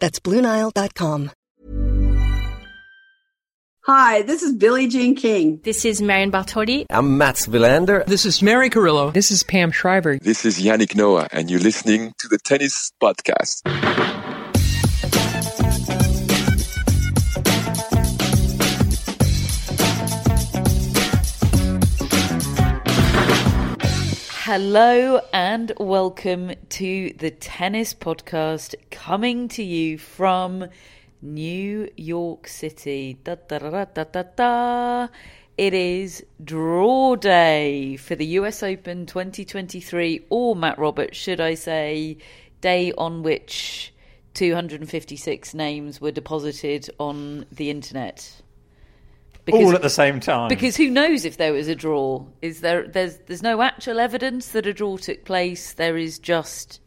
That's BlueNile.com. Hi, this is Billie Jean King. This is Marion Bartoli. I'm Mats Wilander. This is Mary Carillo. This is Pam Shriver. This is Yannick Noah, and you're listening to the Tennis Podcast. Hello and welcome to the Tennis Podcast, coming to you from New York City. Da, da, da, da, da, da. It is draw day for the US Open 2023, or Matt Roberts, should I say, day on which 256 names were deposited on the internet. All at the same time. Because who knows if there was a draw? Is there? There's there's no actual evidence that a draw took place. There is just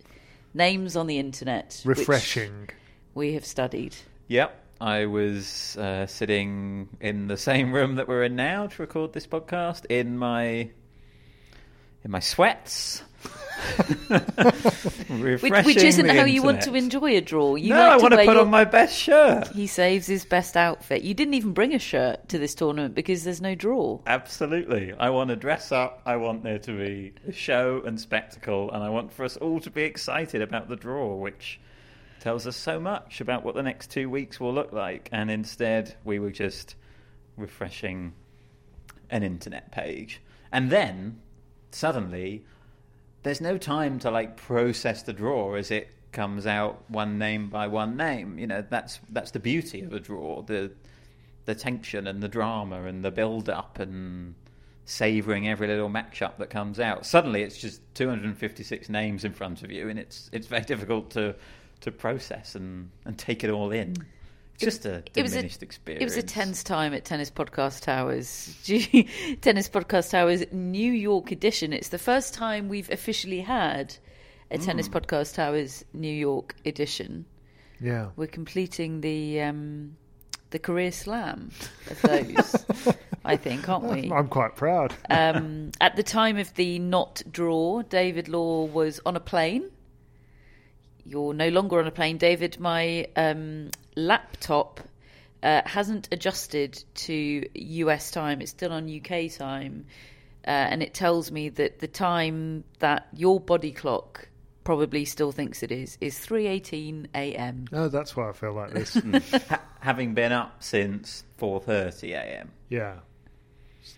names on the internet. which Refreshing. We have studied. Yep. I was uh, sitting in the same room that we're in now to record this podcast in my in my sweats. Which, which isn't how you want to enjoy a draw. You no, like I want to put your- on my best shirt. He saves his best outfit. You didn't even bring a shirt to this tournament because there's no draw. Absolutely. I want to dress up. I want there to be a show and spectacle, and I want for us all to be excited about the draw, which tells us so much about what the next two weeks will look like. And instead, we were just refreshing an internet page. And then, suddenly, there's no time to like process the draw as it comes out one name by one name. You know, that's that's the beauty of a draw. The the tension and the drama and the build up and savoring every little matchup that comes out. Suddenly it's just 256 names in front of you and it's it's very difficult to to process and and take it all in. Just a It was a, experience. it was a tense time at Tennis Podcast Towers. Tennis Podcast Towers New York edition. It's the first time we've officially had a Tennis Hmm. Podcast Towers New York edition. Yeah. We're completing the um, the career slam of those, I think, aren't we? I'm quite proud. Um, at the time of the not draw, David Law was on a plane. You're no longer on a plane, David. My um, laptop uh, hasn't adjusted to US time. It's still on UK time, uh, and it tells me that the time that your body clock probably still thinks it is is 3:18 a.m. Oh, that's why I feel like this. Ha- having been up since 4:30 a.m. yeah. It's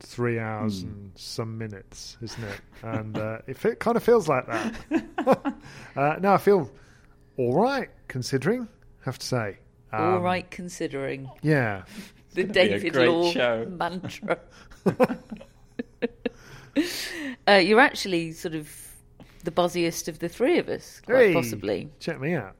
23 hours and some minutes, isn't it? And uh, it, it kind of feels like that. uh, no, I feel all right, considering, have to say. All Um, right, considering Yeah. the gonna be a David great Law show. mantra. uh, you're actually sort of the buzziest of the three of us, quite Hey, possibly. Check me out.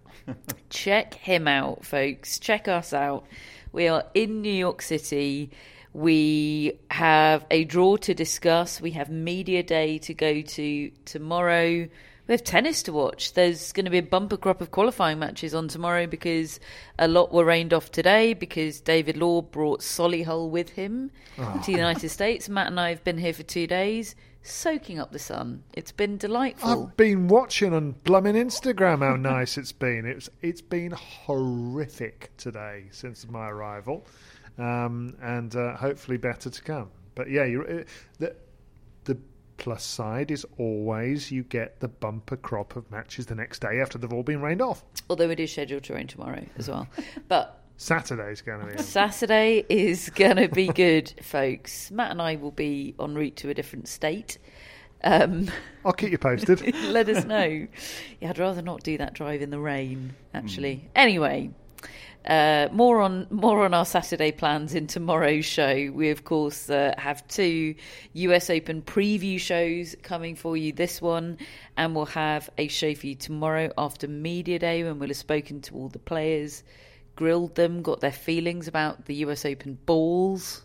Check him out, folks. Check us out. We are in New York City. We have a draw to discuss. We have media day to go to tomorrow. We have tennis to watch. There's going to be a bumper crop of qualifying matches on tomorrow because a lot were rained off today because David Law brought Solihull with him to the ah. United States. Matt and I have been here for two days, soaking up the sun. It's been delightful. I've been watching on blooming Instagram how nice it's been. It's it's been horrific today since my arrival, um, and uh, hopefully better to come. But yeah, you, uh, the the plus side is always you get the bumper crop of matches the next day after they've all been rained off. Although it is scheduled to rain tomorrow as well. But Saturday's going to be. Saturday is going to be good, folks. Matt and I will be en route to a different state. Um, I'll keep you posted. let us know. Yeah, I'd rather not do that drive in the rain, actually. Anyway, uh, more on more on our Saturday plans in tomorrow's show. We of course uh, have two US Open preview shows coming for you. This one, and we'll have a show for you tomorrow after media day when we'll have spoken to all the players, grilled them, got their feelings about the US Open balls.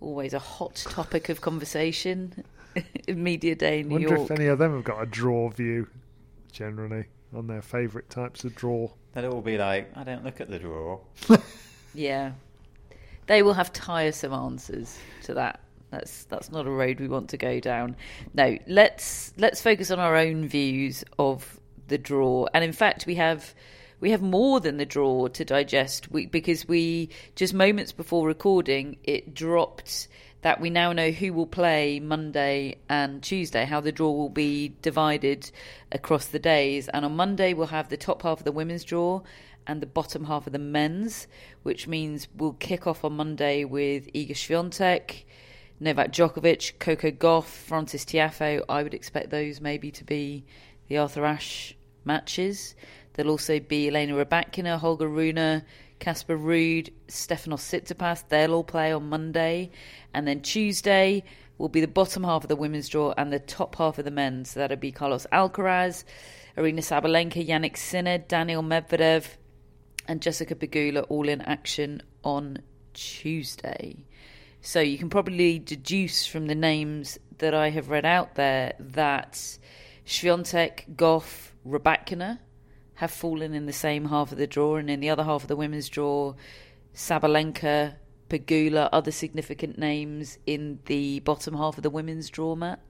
Always a hot topic of conversation. media day in New York. wonder if any of them have got a draw view generally on their favourite types of draw. They'll all be like, I don't look at the draw. Yeah, they will have tiresome answers to that. That's that's not a road we want to go down. No, let's let's focus on our own views of the draw. And in fact, we have we have more than the draw to digest we, because we just moments before recording it dropped that we now know who will play Monday and Tuesday, how the draw will be divided across the days. And on Monday, we'll have the top half of the women's draw and the bottom half of the men's, which means we'll kick off on Monday with Iga Swiatek, Novak Djokovic, Coco Gauff, Frances Tiafoe. I would expect those maybe to be the Arthur Ashe matches. There'll also be Elena Rybakina, Holger Rune, Casper Ruud, Stefanos Tsitsipas. They'll all play on Monday. And then Tuesday will be the bottom half of the women's draw and the top half of the men's. So that'll be Carlos Alcaraz, Aryna Sabalenka, Jannik Sinner, Daniil Medvedev, and Jessica Pegula all in action on Tuesday. So you can probably deduce from the names that I have read out there that Swiatek, Gauff, Rybakina have fallen in the same half of the draw, and in the other half of the women's draw, Sabalenka, Pegula, other significant names in the bottom half of the women's draw, Matt.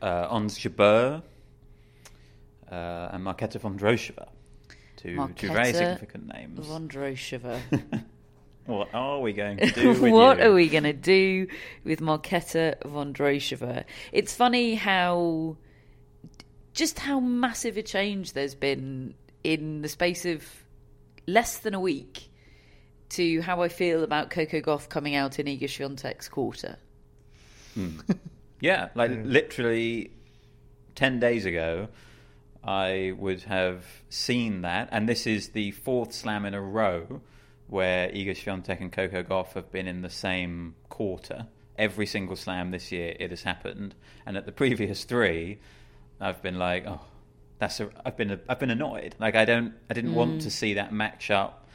Uh, Ons Jabeur uh, and Marketa Vondrousova. Two, two very significant names. Vondrousova. What are we going to do with what you? are we going to do with Marketa Vondrousova? It's funny how just how massive a change there's been in the space of less than a week to how I feel about Coco Gauff coming out in Iga Swiatek's quarter. Hmm. Yeah, like literally 10 days ago, I would have seen that. And this is the fourth slam in a row where Iga Swiatek and Coco Gauff have been in the same quarter. Every single slam this year, it has happened. And at the previous three, I've been like, oh, that's a, I've been I've been annoyed. Like I don't I didn't want to see that match up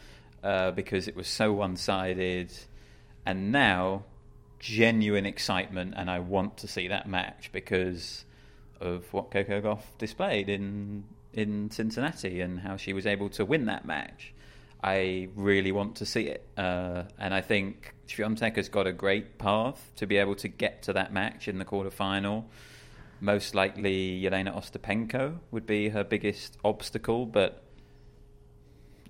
uh, because it was so one sided. And now, genuine excitement, and I want to see that match because of what Coco Gauff displayed in in Cincinnati and how she was able to win that match. I really want to see it, uh, and I think Swiatek has got a great path to be able to get to that match in the quarterfinal. Most likely, Jelena Ostapenko would be her biggest obstacle, but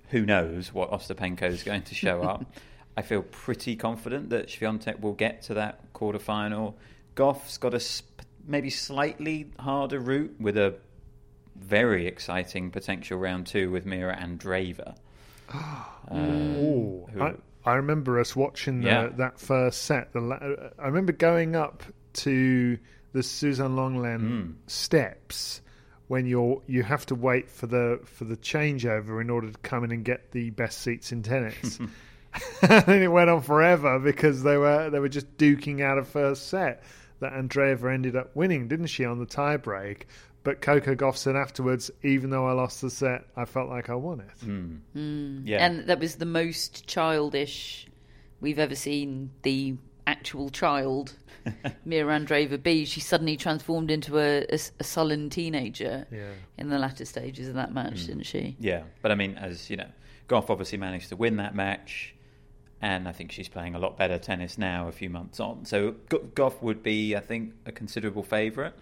who knows what Ostapenko is going to show up. I feel pretty confident that Swiatek will get to that quarterfinal. Gauff's got a sp- maybe slightly harder route with a very exciting potential round two with Mira Andreeva. Mm. Uh, Ooh, who- I, I remember us watching the, Yeah. that first set. The, la- I remember going up to the Suzanne Lenglen Hmm. steps when you're you have to wait for the for the changeover in order to come in and get the best seats in tennis. and it went on forever because they were they were just duking out a first set that Andreeva ended up winning, didn't she, on the tie break? But Coco Gauff said afterwards, even though I lost the set, I felt like I won it. Yeah, And that was the most childish we've ever seen the actual child, Mira Andreeva, be. She suddenly transformed into a, a, a sullen teenager Yeah. in the latter stages of that match, didn't she? Yeah, but I mean, as you know, Gauff obviously managed to win that match, and I think she's playing a lot better tennis now, a few months on. So Gauff would be, I think, a considerable favourite.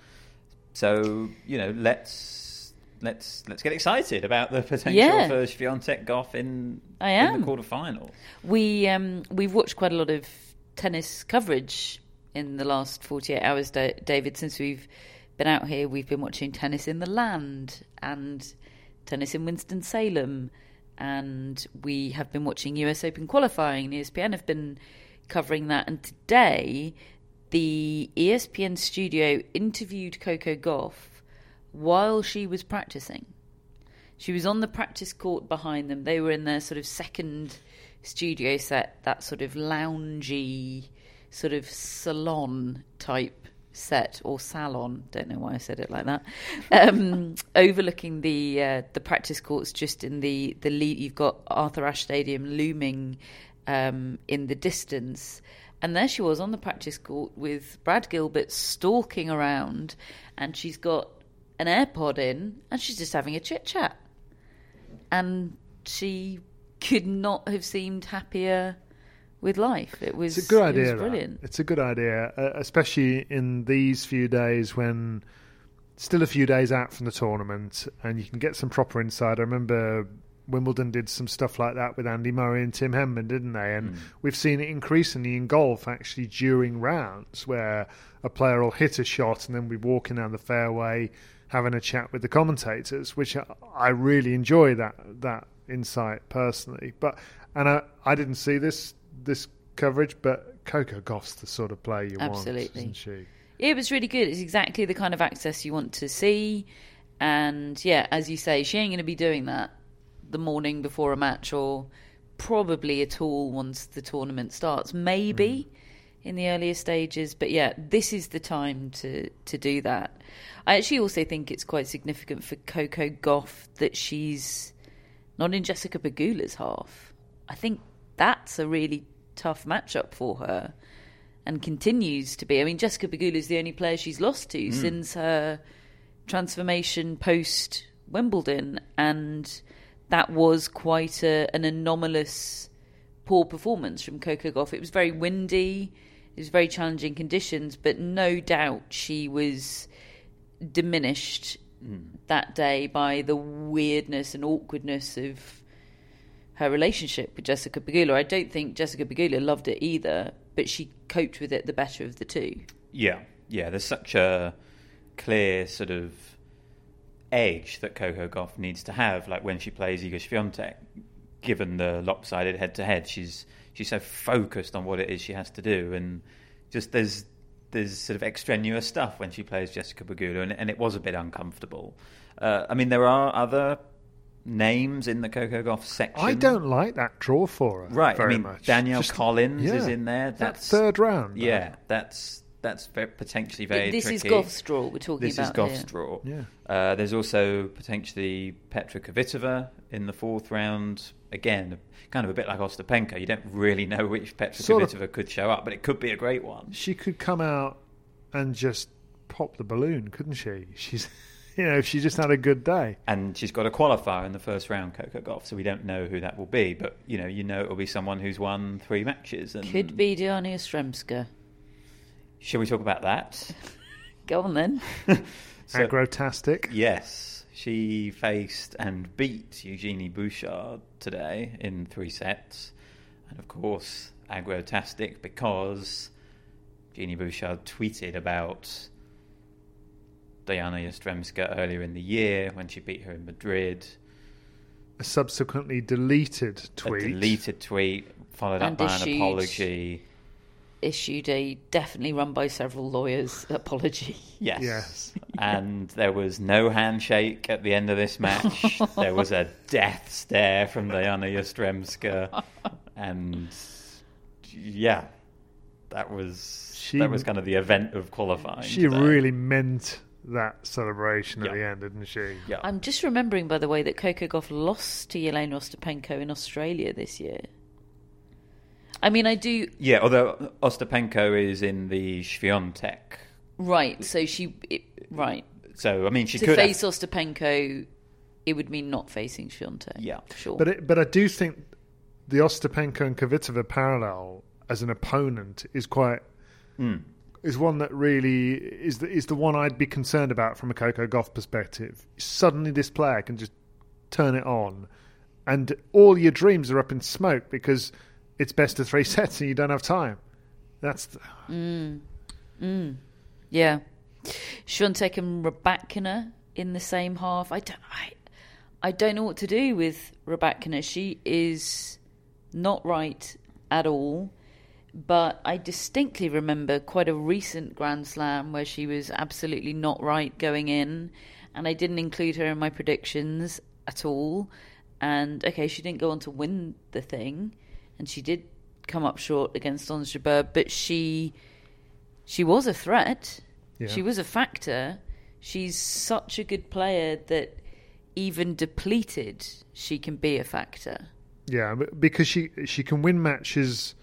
So you know, let's let's let's get excited about the potential Yeah. for Swiatek Gauff in in the quarterfinal. We um, we've watched quite a lot of tennis coverage in the last 48 hours, David. Since we've been out here, we've been watching tennis in the land and tennis in Winston-Salem, and we have been watching US Open qualifying. ESPN have been covering that, and today the ESPN studio interviewed Coco Gauff while she was practicing. She was on the practice court behind them. They were in their sort of second studio set, that sort of loungy, sort of salon type set or salon. Don't know why I said it like that. Um, overlooking the uh, the practice courts, just in the the lead. You've got Arthur Ashe Stadium looming um, in the distance. And there she was on the practice court with Brad Gilbert stalking around, and she's got an AirPod in, and she's just having a chit chat. And she could not have seemed happier with life. It was It's a good it idea. that. brilliant. It's a good idea, uh, especially in these few days when still a few days out from the tournament, and you can get some proper insight. I remember Wimbledon did some stuff like that with Andy Murray and Tim Henman, didn't they? And we've seen it increasingly in golf, actually during rounds, where a player will hit a shot and then be walking down the fairway, having a chat with the commentators, which I- I really enjoy that that insight personally. But and I, I didn't see this this coverage, but Coco Gauff's the sort of player you want, Absolutely. isn't she? It was really good. It's exactly the kind of access you want to see. And yeah, as you say, she ain't going to be doing that the morning before a match or probably at all once the tournament starts. Maybe mm. in the earlier stages. But yeah, this is the time to, to do that. I actually also think it's quite significant for Coco Goff that she's not in Jessica Pegula's half. I think that's a really tough matchup for her and continues to be. I mean, Jessica Pegula is the only player she's lost to hmm. since her transformation post Wimbledon, and that was quite a, an anomalous poor performance from Coco Gauff. It was very windy, it was very challenging conditions, but no doubt she was diminished that day by the weirdness and awkwardness of her relationship with Jessica Pegula. I don't think Jessica Pegula loved it either, but she coped with it the better of the two. Yeah, yeah. There's such a clear sort of edge that Coco Gauff needs to have, like when she plays Iga Swiatek. Given the lopsided head-to-head, she's she's so focused on what it is she has to do, and just there's there's sort of extraneous stuff when she plays Jessica Pegula, and, and it was a bit uncomfortable. Uh, I mean, there are other names in the Coco Gauff section. I don't like that draw for her. Right, very I mean much. Danielle Just- Collins yeah. is in there. That That's third round. though. Yeah, that's that's very, potentially very. this is tricky. Gauff's draw we're talking This about This is Gauff's here. draw. Yeah. Uh, there's also potentially Petra Kvitova in the fourth round. Again, kind of a bit like Ostapenko. You don't really know which Petra Sort of- Kvitova could show up, but it could be a great one. She could come out and just pop the balloon, couldn't she? She's, you know, if she just had a good day. And she's got a qualifier in the first round, Coco Gauff, so we don't know who that will be. But you know, you know it'll be someone who's won three matches. And Could be Diana Yastremska. Shall we talk about that? Go on then. So- Agrotastic. Yes, she faced and beat Eugenie Bouchard today in three sets. And of course, agrotastic because Eugenie Bouchard tweeted about Diana Yastremska earlier in the year when she beat her in Madrid. A subsequently deleted tweet. A deleted tweet followed And up by an issued- apology. Issued a definitely run by several lawyers apology. Yes. Yes. and there was no handshake at the end of this match. there was a death stare from Diana Yastremska. And yeah, that was She- that was kind of the event of qualifying. She today. really meant that celebration at the end, didn't she? yeah. I'm just remembering, by the way, that Coco Goff lost to Jelena Ostapenko in Australia this year. I mean, I do yeah, although Ostapenko is in the Swiatek. right. So she it, right So I mean she to could have- face Ostapenko, it would mean not facing Swiatek. Yeah. sure. But it, but I do think the Ostapenko and Kvitova parallel as an opponent is quite Hmm. is one that really is the, is the one I'd be concerned about from a Coco Gauff perspective. Suddenly, this player can just turn it on, and all your dreams are up in smoke because it's best of three sets and you don't have time. That's the, mm. Mm. Yeah. Swiatek and Rybakina in the same half. I don't I, I don't know what to do with Rybakina. She is not right at all. But I distinctly remember quite a recent Grand Slam where she was absolutely not right going in, and I didn't include her in my predictions at all. And okay, she didn't go on to win the thing, and she did come up short against Ons Jabeur, but she she was a threat. Yeah. She was a factor. She's such a good player that even depleted, she can be a factor. Yeah, because she she can win matches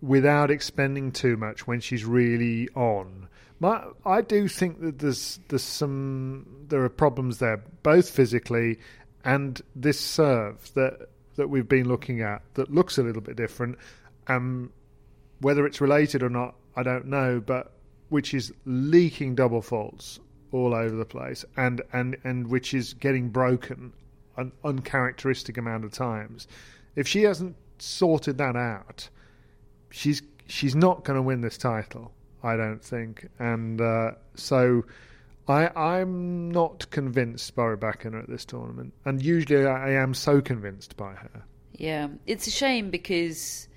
without expending too much when she's really on. My, I do think that there's there's some there are problems there, both physically and this serve that that we've been looking at that looks a little bit different. Um, whether it's related or not, I don't know, but which is leaking double faults all over the place, and and and which is getting broken an uncharacteristic amount of times. If she hasn't sorted that out, she's she's not going to win this title. I don't think, and uh, so I I'm not convinced by Rebecca at this tournament, and usually I, I am so convinced by her. Yeah, it's a shame because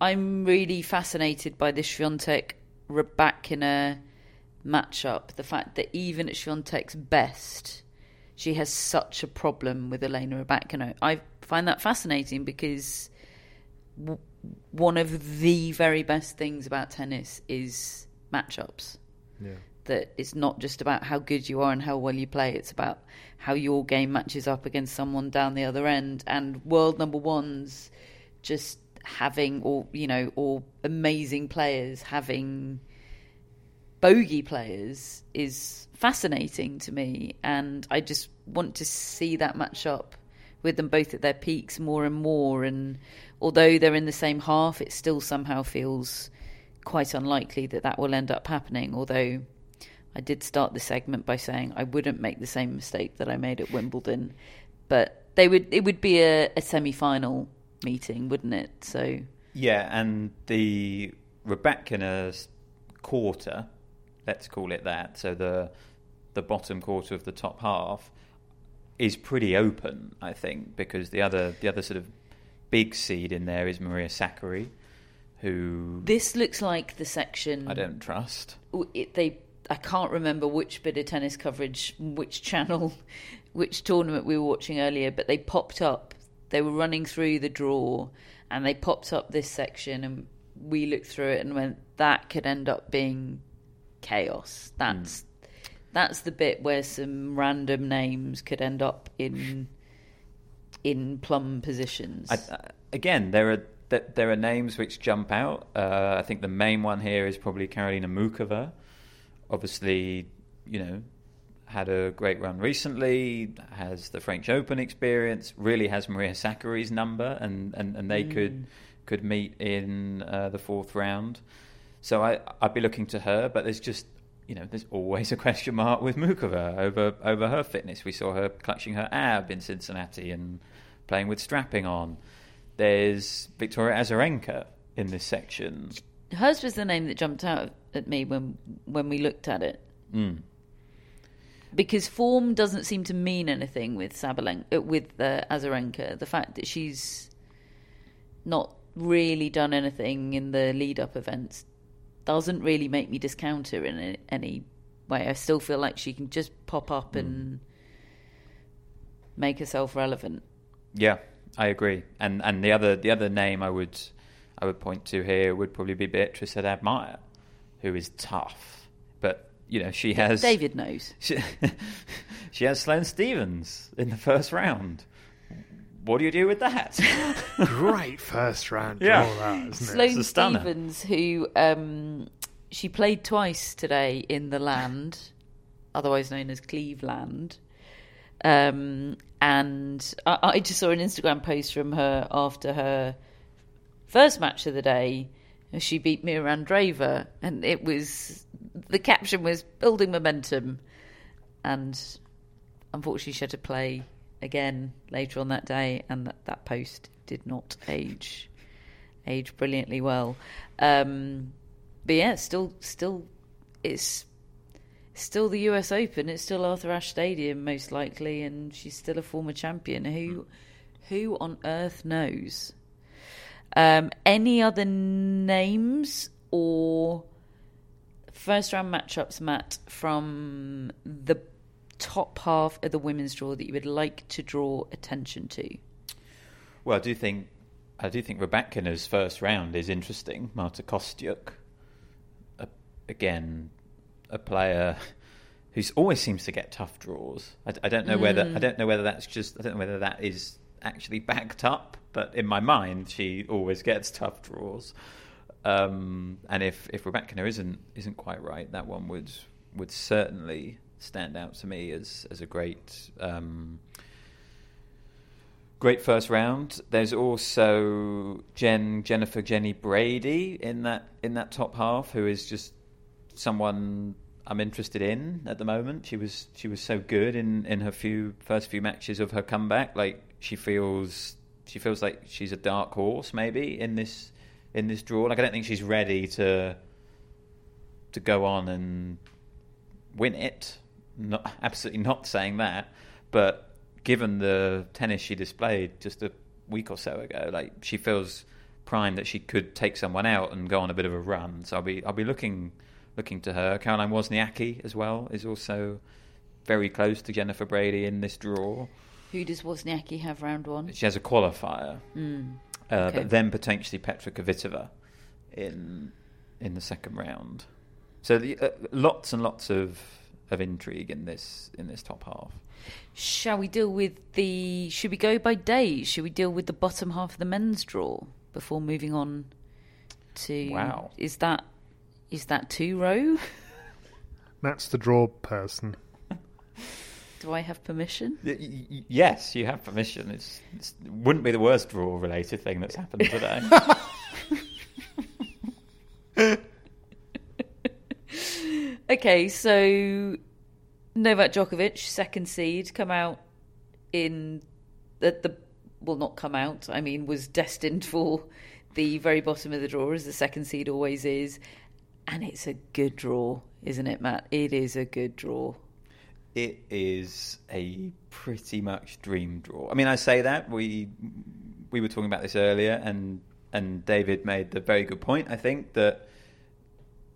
I'm really fascinated by this Swiatek Rybakina matchup. The fact that even at Swiatek's best, she has such a problem with Elena Rybakina. I find that fascinating because w- one of the very best things about tennis is matchups Yeah. That it's not just about how good you are and how well you play. It's about how your game matches up against someone down the other end. And world number ones just having, or you know, or amazing players having bogey players is fascinating to me. And I just want to see that match up with them both at their peaks more and more. And although they're in the same half, it still somehow feels quite unlikely that that will end up happening. Although I did start the segment by saying I wouldn't make the same mistake that I made at Wimbledon, but they would. It would be a, a semi-final meeting, wouldn't it? So Yeah, and the Rybakina's quarter, let's call it that, so the the bottom quarter of the top half is pretty open, I think, because the other the other sort of big seed in there is Maria Sakkari, who this looks like the section. I don't trust. it, they I can't remember which bit of tennis coverage, which channel, which tournament we were watching earlier, but they popped up. They were running through the draw, and they popped up this section, and we looked through it and went, "That could end up being chaos." That's that's the bit where some random names could end up in in plum positions. I, again, there are there are names which jump out. Uh, I think the main one here is probably Karolina Muchova. Obviously, you know, had a great run recently. Has the French Open experience. Really has Maria Sakkari's number, and and, and they could could meet in uh, the fourth round. So I I'd be looking to her, but there's just you know there's always a question mark with Muchova over over her fitness. We saw her clutching her ab in Cincinnati and playing with strapping on. There's Victoria Azarenka in this section. Hers was the name that jumped out at me when when we looked at it. Mm. because form doesn't seem to mean anything with Sabalenka, uh, with uh, Azarenka. The fact that she's not really done anything in the lead-up events doesn't really make me discount her in any, any way. I still feel like she can just pop up and make herself relevant. Yeah, I agree. And and the other the other name I would I would point to here would probably be Beatriz Haddad Maia, who is tough, but you know she has David knows. She, she has Sloane Stevens in the first round. What do you do with that? Great first round Yeah. draw, that, isn't? Sloane It's. Stevens, who um, she played twice today in the land, otherwise known as Cleveland. Um, and I, I just saw an Instagram post from her after her first match of the day. She beat Mira Andreeva, and it was the caption was building momentum. And unfortunately, she had to play again later on that day, and that, that post did not age age brilliantly well. Um, but yeah, still, still, it's still the U.S. Open. It's still Arthur Ashe Stadium, most likely, and she's still a former champion. Who, who on earth knows? Um, any other names or first round matchups, Matt, from the top half of the women's draw that you would like to draw attention to? Well, I do think I do think Rybakina's first round is interesting. Marta Kostyuk, a, again, a player who always seems to get tough draws. I, I don't know mm. whether I don't know whether that's just I don't know whether that is actually backed up, but in my mind, she always gets tough draws. Um, and if if Rybakina isn't isn't quite right, that one would would certainly stand out to me as as a great um, great first round. There's also Jen Jennifer Jenny Brady in that in that top half, who is just someone I'm interested in at the moment. She was she was so good in, in her few first few matches of her comeback. Like she feels she feels like she's a dark horse maybe in this in this draw. Like I don't think she's ready to to go on and win it. Not absolutely not saying that, but given the tennis she displayed just a week or so ago, like she feels primed that she could take someone out and go on a bit of a run. So I'll be I'll be looking looking to her. Caroline Wozniacki as well is also very close to Jennifer Brady in this draw. Who does Wozniacki have round one? She has a qualifier, mm. uh, okay. but then potentially Petra Kvitova in in the second round. So the, uh, lots and lots of of intrigue in this in this top half. Shall we deal with the? Should we go by days? Should we deal with the bottom half of the men's draw before moving on to? Wow, is that is that two row? That's the draw person. Do I have permission? Y- yes, you have permission. It's, it's, it wouldn't be the worst draw related thing that's happened today. okay, so Novak Djokovic, second seed, come out in the, the well, not come out. I mean, was destined for the very bottom of the draw, as the second seed always is, and it's a good draw, isn't it, Matt? It is a good draw. It is a pretty much dream draw. I mean, I say that we we were talking about this earlier, and and David made the very good point. I think that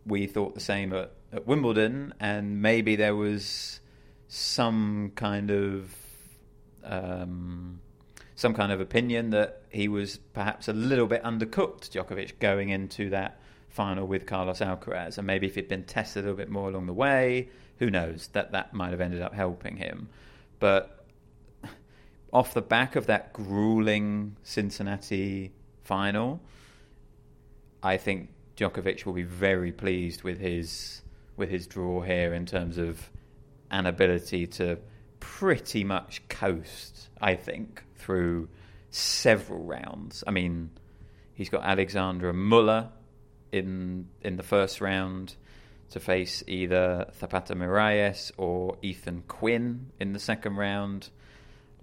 we thought the same at, at Wimbledon, and maybe there was some kind of um, some kind of opinion that he was perhaps a little bit undercooked, Djokovic, going into that final with Carlos Alcaraz, and maybe if he'd been tested a little bit more along the way, who knows that that might have ended up helping him. But off the back of that grueling Cincinnati final, I think Djokovic will be very pleased with his with his draw here in terms of an ability to pretty much coast. I think through several rounds. I mean, he's got Alexandre Muller in in the first round to face either Zapata Miralles or Ethan Quinn in the second round.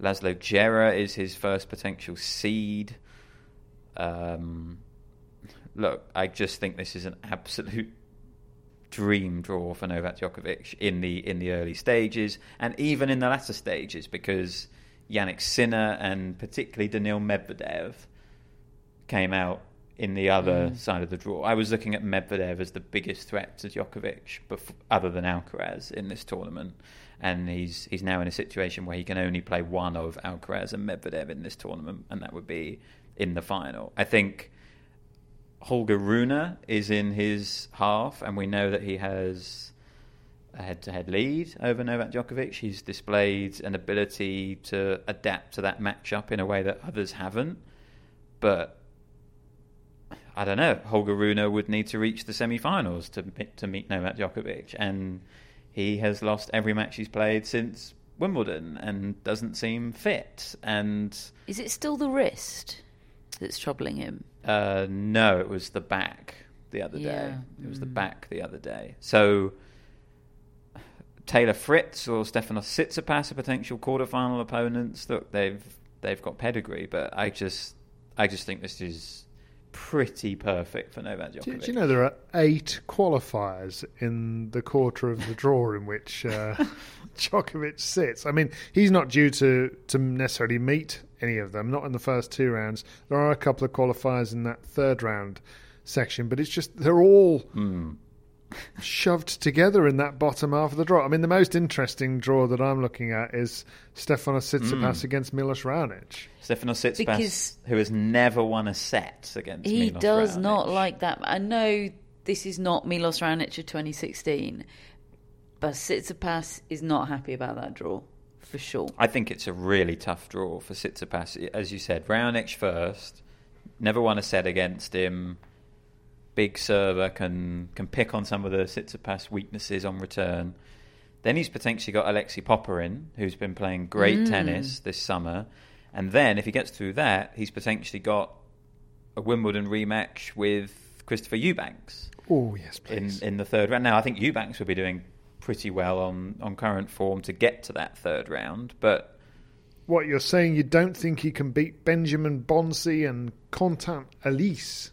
Laslo Djere is his first potential seed. Um, look, I just think this is an absolute dream draw for Novak Djokovic in the in the early stages and even in the latter stages because Jannik Sinner and particularly Daniil Medvedev came out in the other mm. side of the draw. I was looking at Medvedev as the biggest threat to Djokovic, before, other than Alcaraz, in this tournament. And he's he's now in a situation where he can only play one of Alcaraz and Medvedev in this tournament, and that would be in the final. I think Holger Rune is in his half, and we know that he has a head-to-head lead over Novak Djokovic. He's displayed an ability to adapt to that matchup in a way that others haven't, but I don't know. Holger Rune would need to reach the semi-finals to to meet Novak Djokovic, and he has lost every match he's played since Wimbledon, and doesn't seem fit. And is it still the wrist that's troubling him? Uh, no, it was the back the other yeah. day. It was mm. the back the other day. So. Taylor Fritz or Stefanos Tsitsipas are potential quarterfinal opponents. Look, they've they've got pedigree, but I just I just think this is pretty perfect for Novak Djokovic. do you know there are eight qualifiers in the quarter of the draw in which uh, Djokovic sits? I mean, he's not due to, to necessarily meet any of them, not in the first two rounds. There are a couple of qualifiers in that third round section, but it's just they're all Hmm. Shoved together in that bottom half of the draw. I mean, the most interesting draw that I'm looking at is Stefanos Tsitsipas Hmm. against Milos Raonic. Stefanos Tsitsipas, Because- who has never won a set against He Milos does Raonic. not like that. I know this is not Milos Raonic of 2016, but Tsitsipas is not happy about that draw for sure. I think it's a really tough draw for Tsitsipas. As you said, Raonic first, never won a set against him. Big server can can pick on some of the Tsitsipas weaknesses on return. Then he's potentially got Alexei Popyrin, who's been playing great mm. tennis this summer. And then if he gets through that, he's potentially got a Wimbledon rematch with Christopher Eubanks Oh, yes, in, please. in the third round. Now, I think Eubanks will be doing pretty well on, on current form to get to that third round, but What you're saying, you don't think he can beat Benjamin Bonzi and Constant Lestienne,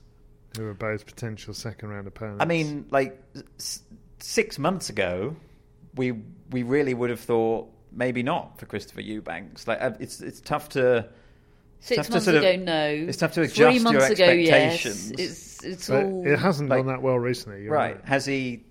who are both potential second round opponents? I mean, like s- six months ago, we we really would have thought maybe not for Christopher Eubanks. Like uh, it's it's tough to Six tough to months sort of- ago, no. it's tough to Three adjust months your ago, yes. expectations. It's it's But all. it hasn't like- gone that well recently. Right. right. Has he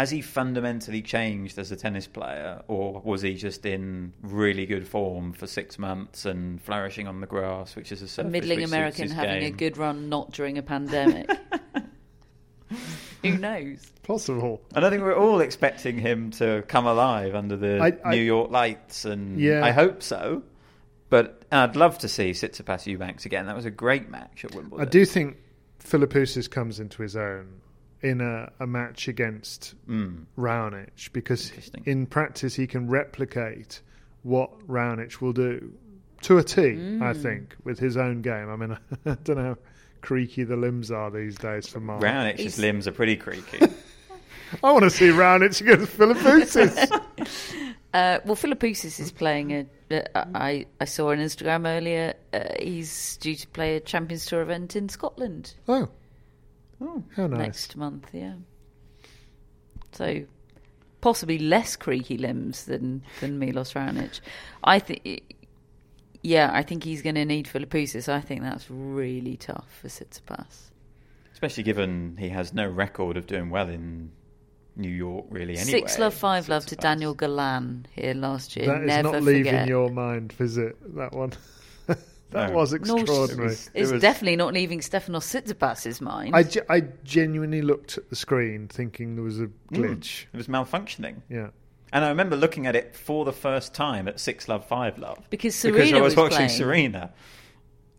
has he fundamentally changed as a tennis player, or was he just in really good form for six months and flourishing on the grass, which is a a surface middling which suits American his having a good run, not during a pandemic. Who knows? Possible. And I think we're all expecting him to come alive under the I- I- New York lights, and Yeah. I hope so. But I'd love to see Tsitsipas Eubanks again. That was a great match at Wimbledon. I do think Philippoussis comes into his own in a, a match against Mm. Raonic because in practice he can replicate what Raonic will do to a T, I think, with his own game. I mean, I don't know how creaky the limbs are these days for Mark. Raonic's He's- limbs are pretty creaky. I want to see Raonic against Philippoussis. Uh, well, Philippoussis is playing a. Uh, I I saw on Instagram earlier. Uh, he's due to play a Champions Tour event in Scotland oh. Oh, how nice. next month. Yeah. So, possibly less creaky limbs than than Milos Raonic. I think. Yeah, I think he's going to need Philippoussis. I think that's really tough for Tsitsipas. Especially given he has no record of doing well in New York, really. Anyway, Six love, five love to Daniel Galan here last year. That is Never not leaving forget. your mind, is it? That one. that No. was No, extraordinary. it's, It was- definitely not leaving Stefanos Tsitsipas's mind. I, ge- I genuinely looked at the screen thinking there was a mm, glitch. It was malfunctioning. Yeah. And I remember looking at it for the first time at Six Love Five Love Because Serena because I was, was watching playing. Serena.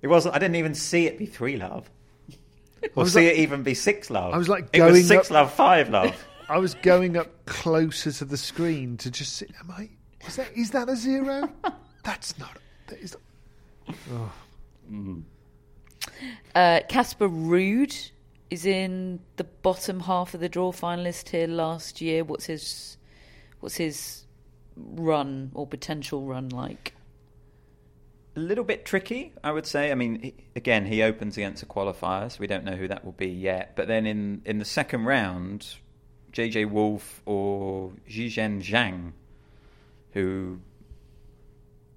It wasn't. I didn't even see it be Three Love, or see like- it even be Six Love. I was like it was going Six up- Love Five Love. I was going up closer to the screen to just see. Am I? Is that is that a zero? That's not. That is. Uh, Casper Ruud is in the bottom half of the draw finalist here last year. What's his what's his run or potential run like? a little bit tricky, I would say. I mean, he, again, he opens against a qualifier, so we don't know who that will be yet. But then in, in the second round, JJ Wolf or Zhizhen Zhang, who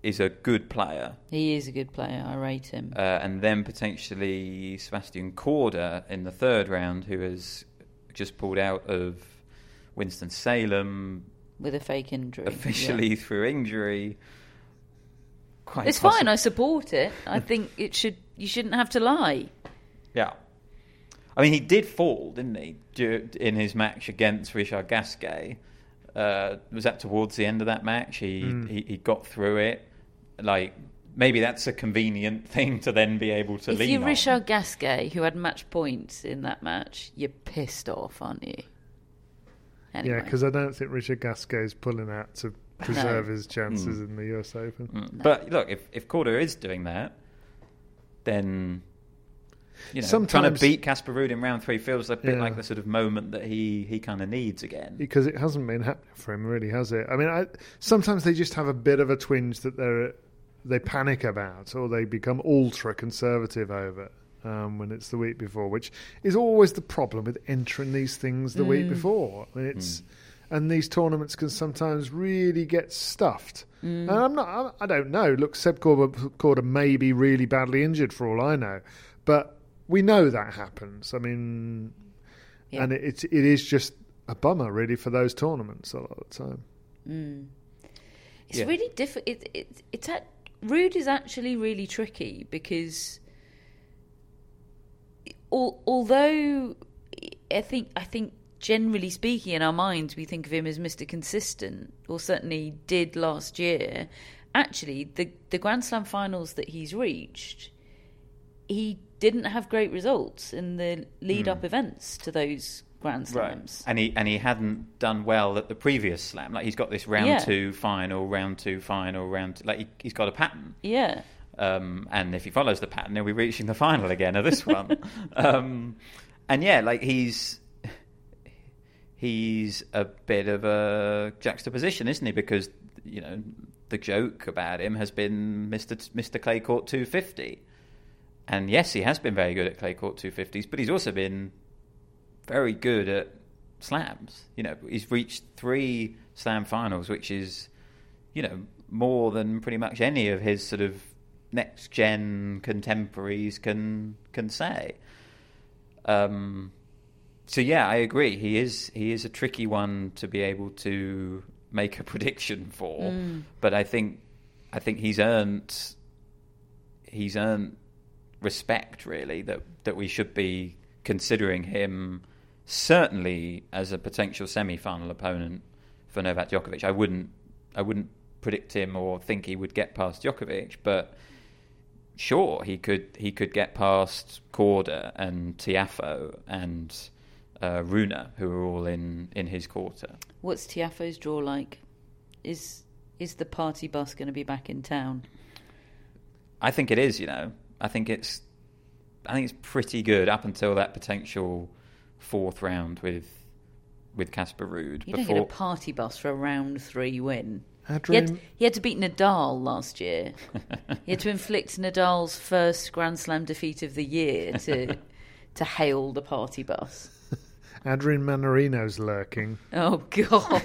is a good player, He is a good player. I rate him. uh, and then potentially Sebastian Korda in the third round, who has just pulled out of Winston Salem with a fake injury. officially Yeah. through injury. Quite It's possi- fine. I support it. I think it should. You shouldn't have to lie. Yeah. I mean, he did fall, didn't he, in his match against Richard Gasquet? Uh, was that towards the end of that match? He, he he got through it. Like maybe that's a convenient thing to then be able to if lean you're on. Richard Gasquet, who had match points in that match, you're pissed off, aren't you? Anyway. Yeah, because I don't think Richard Gasquet is pulling out to preserve his chances in the US Open. Mm. But look, if if Korda is doing that, then you know trying to beat Casper Ruud in round three feels a bit Yeah. like the sort of moment that he he kind of needs again. Because it hasn't been happening for him, really, has it? I mean, I, sometimes they just have a bit of a twinge that they're they panic about, or they become ultra conservative over. um, when it's the week before, which is always the problem with entering these things the week mm. before. I mean, it's mm. and these tournaments can sometimes really get stuffed. Mm. And I'm not, I'm- I don't know. Look, Seb Korda, Korda may be really badly injured for all I know, but we know that happens. I mean, Yeah. and it, it's it is just a bummer really for those tournaments a lot of the time. It's Yeah. really difficult. It, it, it's at, Ruud is actually really tricky because, al- although I think I think generally speaking, in our minds, we think of him as Mister Consistent, or certainly did last year. Actually, the the Grand Slam finals that he's reached, he didn't have great results in the lead up hmm. events to those Grand Slams. And he and he hadn't done well at the previous slam. Like he's got this round Yeah. two final, round two final, round like he, he's got a pattern. Yeah. Um, and if he follows the pattern, he'll be reaching the final again of this one. um, and yeah, like he's he's a bit of a juxtaposition, isn't he? Because you know the joke about him has been Mister Mister Clay Court two fifty, and yes, he has been very good at Clay Court two fifties, but he's also been very good at slams. You know, he's reached three slam finals, which is you know more than pretty much any of his sort of next gen contemporaries can can say. Um, so yeah, I agree. He is he is a tricky one to be able to make a prediction for, but I think I think he's earned he's earned respect really that that we should be considering him certainly as a potential semi-final opponent for Novak Djokovic. I wouldn't I wouldn't predict him or think he would get past Djokovic, but sure he could he could get past Korda and Tiafoe and uh, Rune, who are all in, in his quarter. What's Tiafoe's draw like? Is is the party bus going to be back in town? I think it is. You know, I think it's I think it's pretty good up until that potential fourth round with with Casper Ruud. You don't get a party bus for a round three win. He had, Adrian, he had to beat Nadal last year. he had to inflict Nadal's first Grand Slam defeat of the year to to hail the party bus. Adrian Mannarino's lurking Oh God!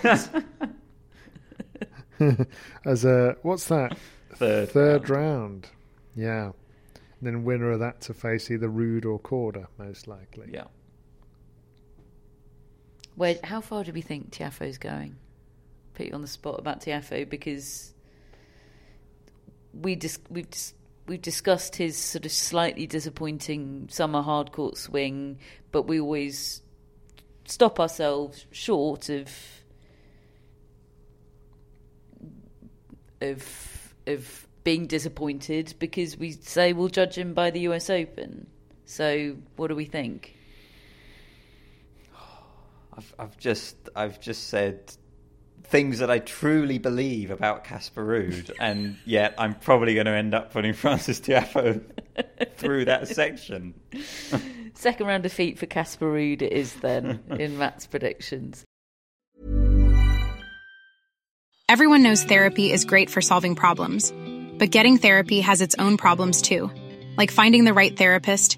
as a what's that Third third round. Yeah, and then winner of that to face either Ruud or Korda, most likely. Yeah. Where? How far do we think Tiafoe's going? Put you on the spot about Tiafoe because we dis- we've dis- we've discussed his sort of slightly disappointing summer hard court swing, but we always stop ourselves short of of of being disappointed because we say we'll judge him by the US Open. So what do we think? I've, I've just I've just said things that I truly believe about Casper Ruud, and yet I'm probably going to end up putting Frances Tiafoe through that section. Second round defeat for Casper Ruud it is then in Matt's predictions. Everyone knows therapy is great for solving problems, but getting therapy has its own problems too, like finding the right therapist,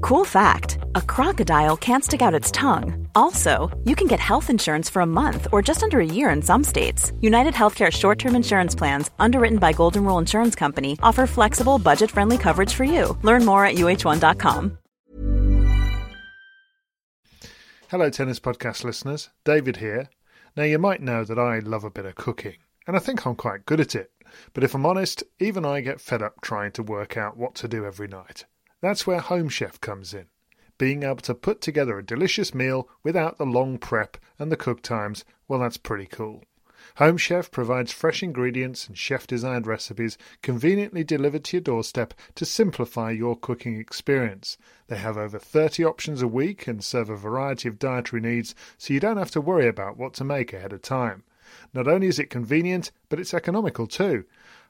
Cool fact a crocodile can't stick out its tongue. Also, you can get health insurance for a month or just under a year in some states. United Healthcare short term insurance plans, underwritten by Golden Rule Insurance Company, offer flexible, budget friendly coverage for you. Learn more at uh1.com. Hello, Tennis Podcast listeners. David here. Now, you might know that I love a bit of cooking, and I think I'm quite good at it. But if I'm honest, even I get fed up trying to work out what to do every night. That's where Home Chef comes in. Being able to put together a delicious meal without the long prep and the cook times, well, that's pretty cool. Home Chef provides fresh ingredients and chef designed recipes conveniently delivered to your doorstep to simplify your cooking experience. They have over 30 options a week and serve a variety of dietary needs so you don't have to worry about what to make ahead of time. Not only is it convenient, but it's economical too.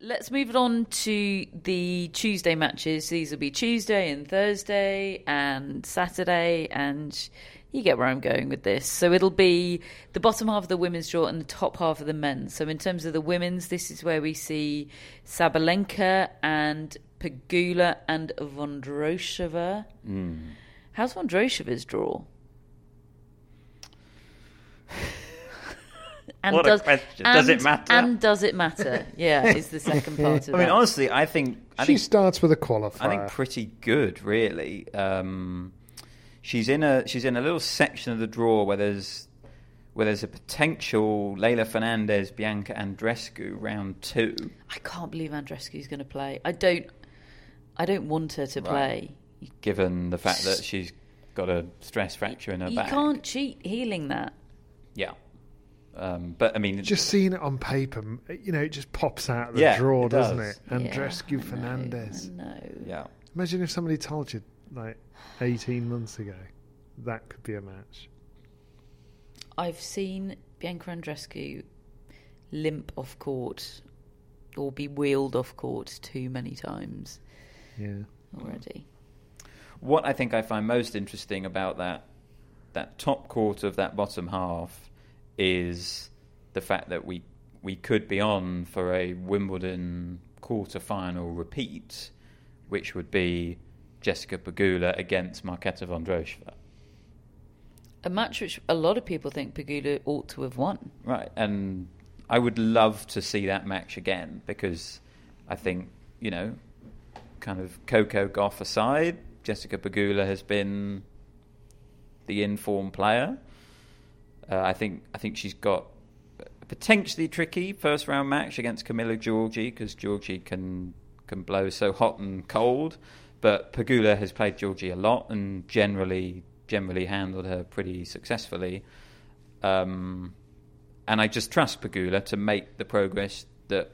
Let's move on to the Tuesday matches. These will be Tuesday and Thursday and Saturday, and you get where I'm going with this. So it'll be the bottom half of the women's draw and the top half of the men's. So in terms of the women's, this is where we see Sabalenka and Pegula and Vondrousova. Hmm. How's Vondrousova's draw? And What a question. Does it matter? And does it matter? Yeah, is the second part of I mean, that. honestly, I think I she think starts with a qualifier. I think pretty good, really. Um, she's in a she's in a little section of the draw where there's where there's a potential Leila Fernandez Bianca Andrescu round two. I can't believe Andrescu's going to play. I don't. I don't want her to play. given the fact that she's got a stress fracture in her You back. You can't cheat healing that. Yeah. Um, but I mean, Just seeing it on paper, you know, it just pops out of the Yeah, draw, it doesn't it? Andrescu I know, Fernandez. I know. yeah. Imagine if somebody told you, like, 18 months ago, that could be a match. I've seen Bianca Andrescu limp off court or be wheeled off court too many times Yeah. already. What I think I find most interesting about that that top quarter of that bottom half is the fact that we we could be on for a Wimbledon quarter final repeat, which would be Jessica Pegula against Marketa Vondrousova. A match which a lot of people think Pegula ought to have won. Right, and I would love to see that match again because I think you know, kind of Coco Gauff aside, Jessica Pegula has been the informed player. Uh, I think I think she's got a potentially tricky first round match against Camila Giorgi because Giorgi can can blow so hot and cold, but Pegula has played Giorgi a lot and generally generally handled her pretty successfully. Um, and I just trust Pegula to make the progress that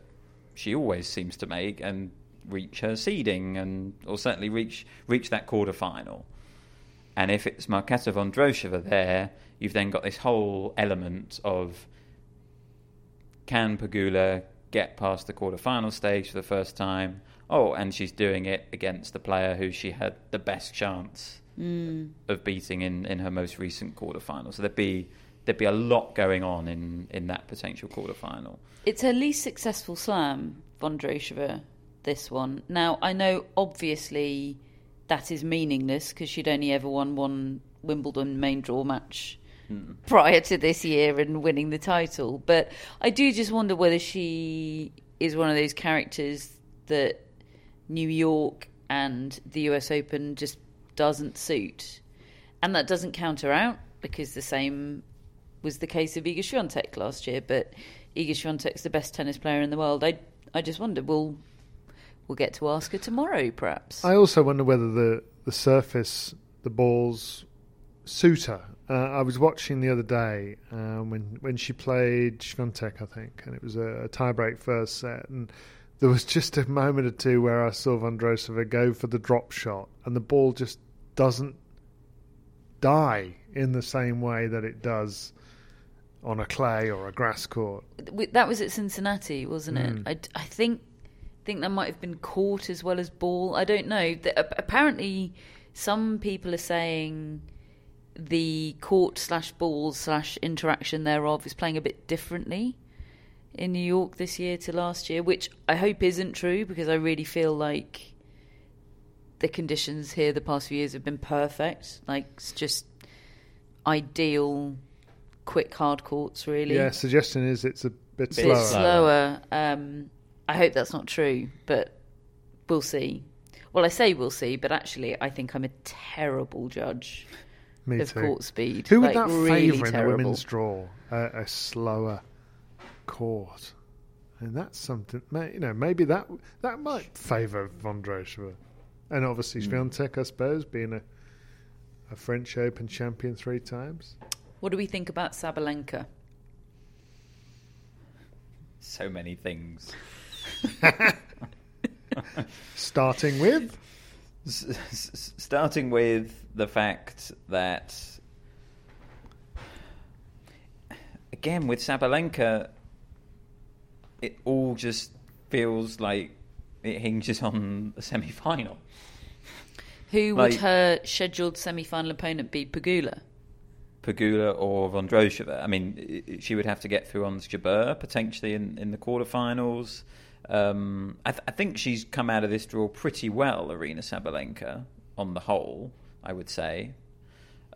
she always seems to make and reach her seeding and or certainly reach reach that quarter final. And if it's Marketa Vondrousova there, you've then got this whole element of can Pegula get past the quarter final stage for the first time? Oh, and she's doing it against the player who she had the best chance hmm. of beating in, in her most recent quarter final. So there'd be there'd be a lot going on in, in that potential quarter final. It's her least successful slam, Vondrousova, this one. Now, I know obviously that is meaningless because she'd only ever won one Wimbledon main draw match hmm. prior to this year and winning the title. But I do just wonder whether she is one of those characters that New York and the US Open just doesn't suit. And that doesn't counter out because the same was the case of Iga Swiatek last year. But Iga Swiatek's the best tennis player in the world. I I just wonder, we'll we'll get to ask her tomorrow, perhaps. I also wonder whether the, the surface, the balls, suit her. Uh, I was watching the other day um, when when she played Swiatek, I think, and it was a, a tiebreak first set, and there was just a moment or two where I saw Vondrousova go for the drop shot, and the ball just doesn't die in the same way that it does on a clay or a grass court. That was at Cincinnati, wasn't it? Mm. I, d- I think think that might have been court as well as ball. I don't know. The, ap- apparently, some people are saying the court slash ball slash interaction thereof is playing a bit differently in New York this year to last year, which I hope isn't true because I really feel like the conditions here the past few years have been perfect. Like it's just ideal, quick hard courts, really Yeah, suggestion is it's a bit, bit slower. slower. Um, I hope that's not true, but we'll see. Well, I say we'll see, but actually, I think I'm a terrible judge Me of too. court speed. Who would like, that really favour in the terrible. women's draw? A, a slower court. And that's something, you know, maybe that that might favour Vondrousova. And obviously Hmm. Swiatek, I suppose, being a, a French Open champion three times. What do we think about Sabalenka? So many things. Starting with, S- s- starting with the fact that again with Sabalenka it all just feels like it hinges on the semi-final Who Like- would her scheduled semi-final opponent be? Pegula. Pegula or Vondrousova. I mean, i- i- she would have to get through Ons Jabeur potentially in, in the quarterfinals. Um, I, th- I think she's come out of this draw pretty well, Aryna Sabalenka, on the whole, I would say.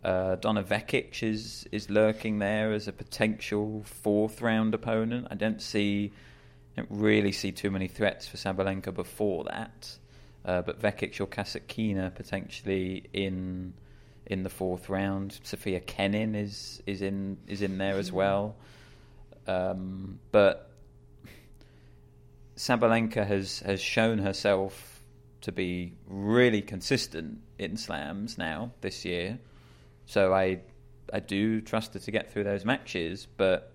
Uh, Donna Vekic is, is lurking there as a potential fourth round opponent. I don't see, I don't really see too many threats for Sabalenka before that. Uh, but Vekic or Kasatkina potentially in in the fourth round. Sofia Kenin is is in is in there as well. Um, but Sabalenka has has shown herself to be really consistent in slams now this year. So I I do trust her to get through those matches, but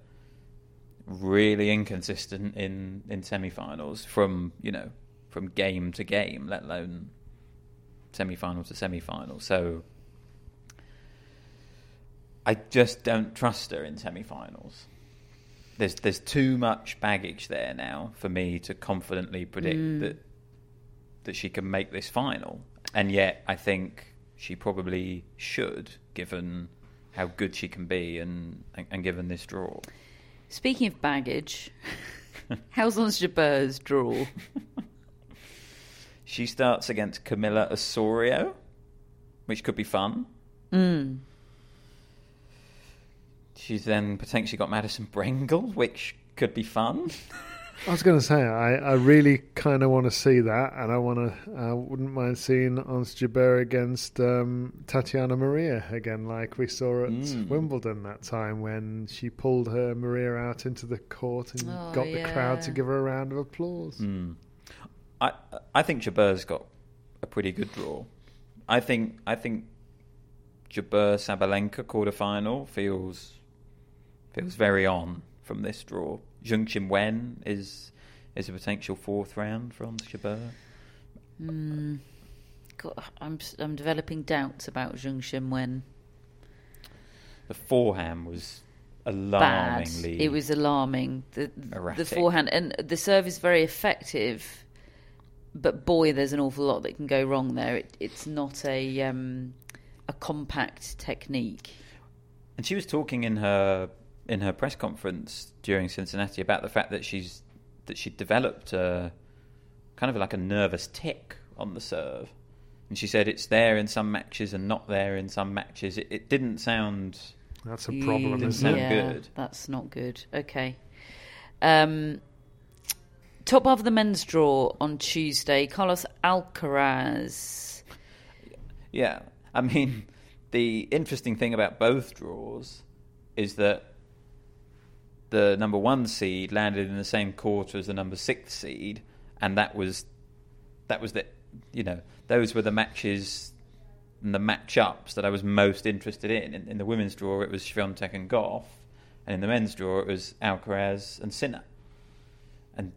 really inconsistent in in semi-finals from you know from game to game, let alone semi-final to semi-final. So I just don't trust her in semi-finals. There's there's too much baggage there now for me to confidently predict that that she can make this final, and yet I think she probably should, given how good she can be, and and, and given this draw. Speaking of baggage, how's Ons Jabeur's draw? She starts against Camila Osorio, which could be fun. Mm. She's then potentially got Madison Brengle, which could be fun. I was going to say, I, I really kind of want to see that, and I want to. I wouldn't mind seeing Ons Jabeur against um, Tatiana Maria again, like we saw at Mm. Wimbledon that time when she pulled her Maria out into the court and Oh, got the crowd to give her a round of applause. Mm. I I think Jabeur's got a pretty good draw. I think I think Jabeur Sabalenka quarterfinal feels feels very on from this draw. Zheng Qinwen is is a potential fourth round from Jabeur. Mm. God, I'm I'm developing doubts about Zheng Qinwen. The forehand was Bad. alarmingly. It was alarming. The the forehand and the serve is very effective, but boy, there's an awful lot that can go wrong there. It, it's not a um, a compact technique. And she was talking in her in her press conference during Cincinnati about the fact that she's that she developed a kind of like a nervous tick on the serve. And she said it's there in some matches and not there in some matches. It, it didn't sound That's a problem, Didn't isn't it? sound yeah, good. That's not good. Okay. Um, top half of the men's draw on Tuesday. Carlos Alcaraz. Yeah, I mean, the interesting thing about both draws is that the number one seed landed in the same quarter as the number six seed, and that was that was the you know those were the matches and the matchups that I was most interested in. In, in the women's draw, it was Swiatek and Gauff, and in the men's draw, it was Alcaraz and Sinner. And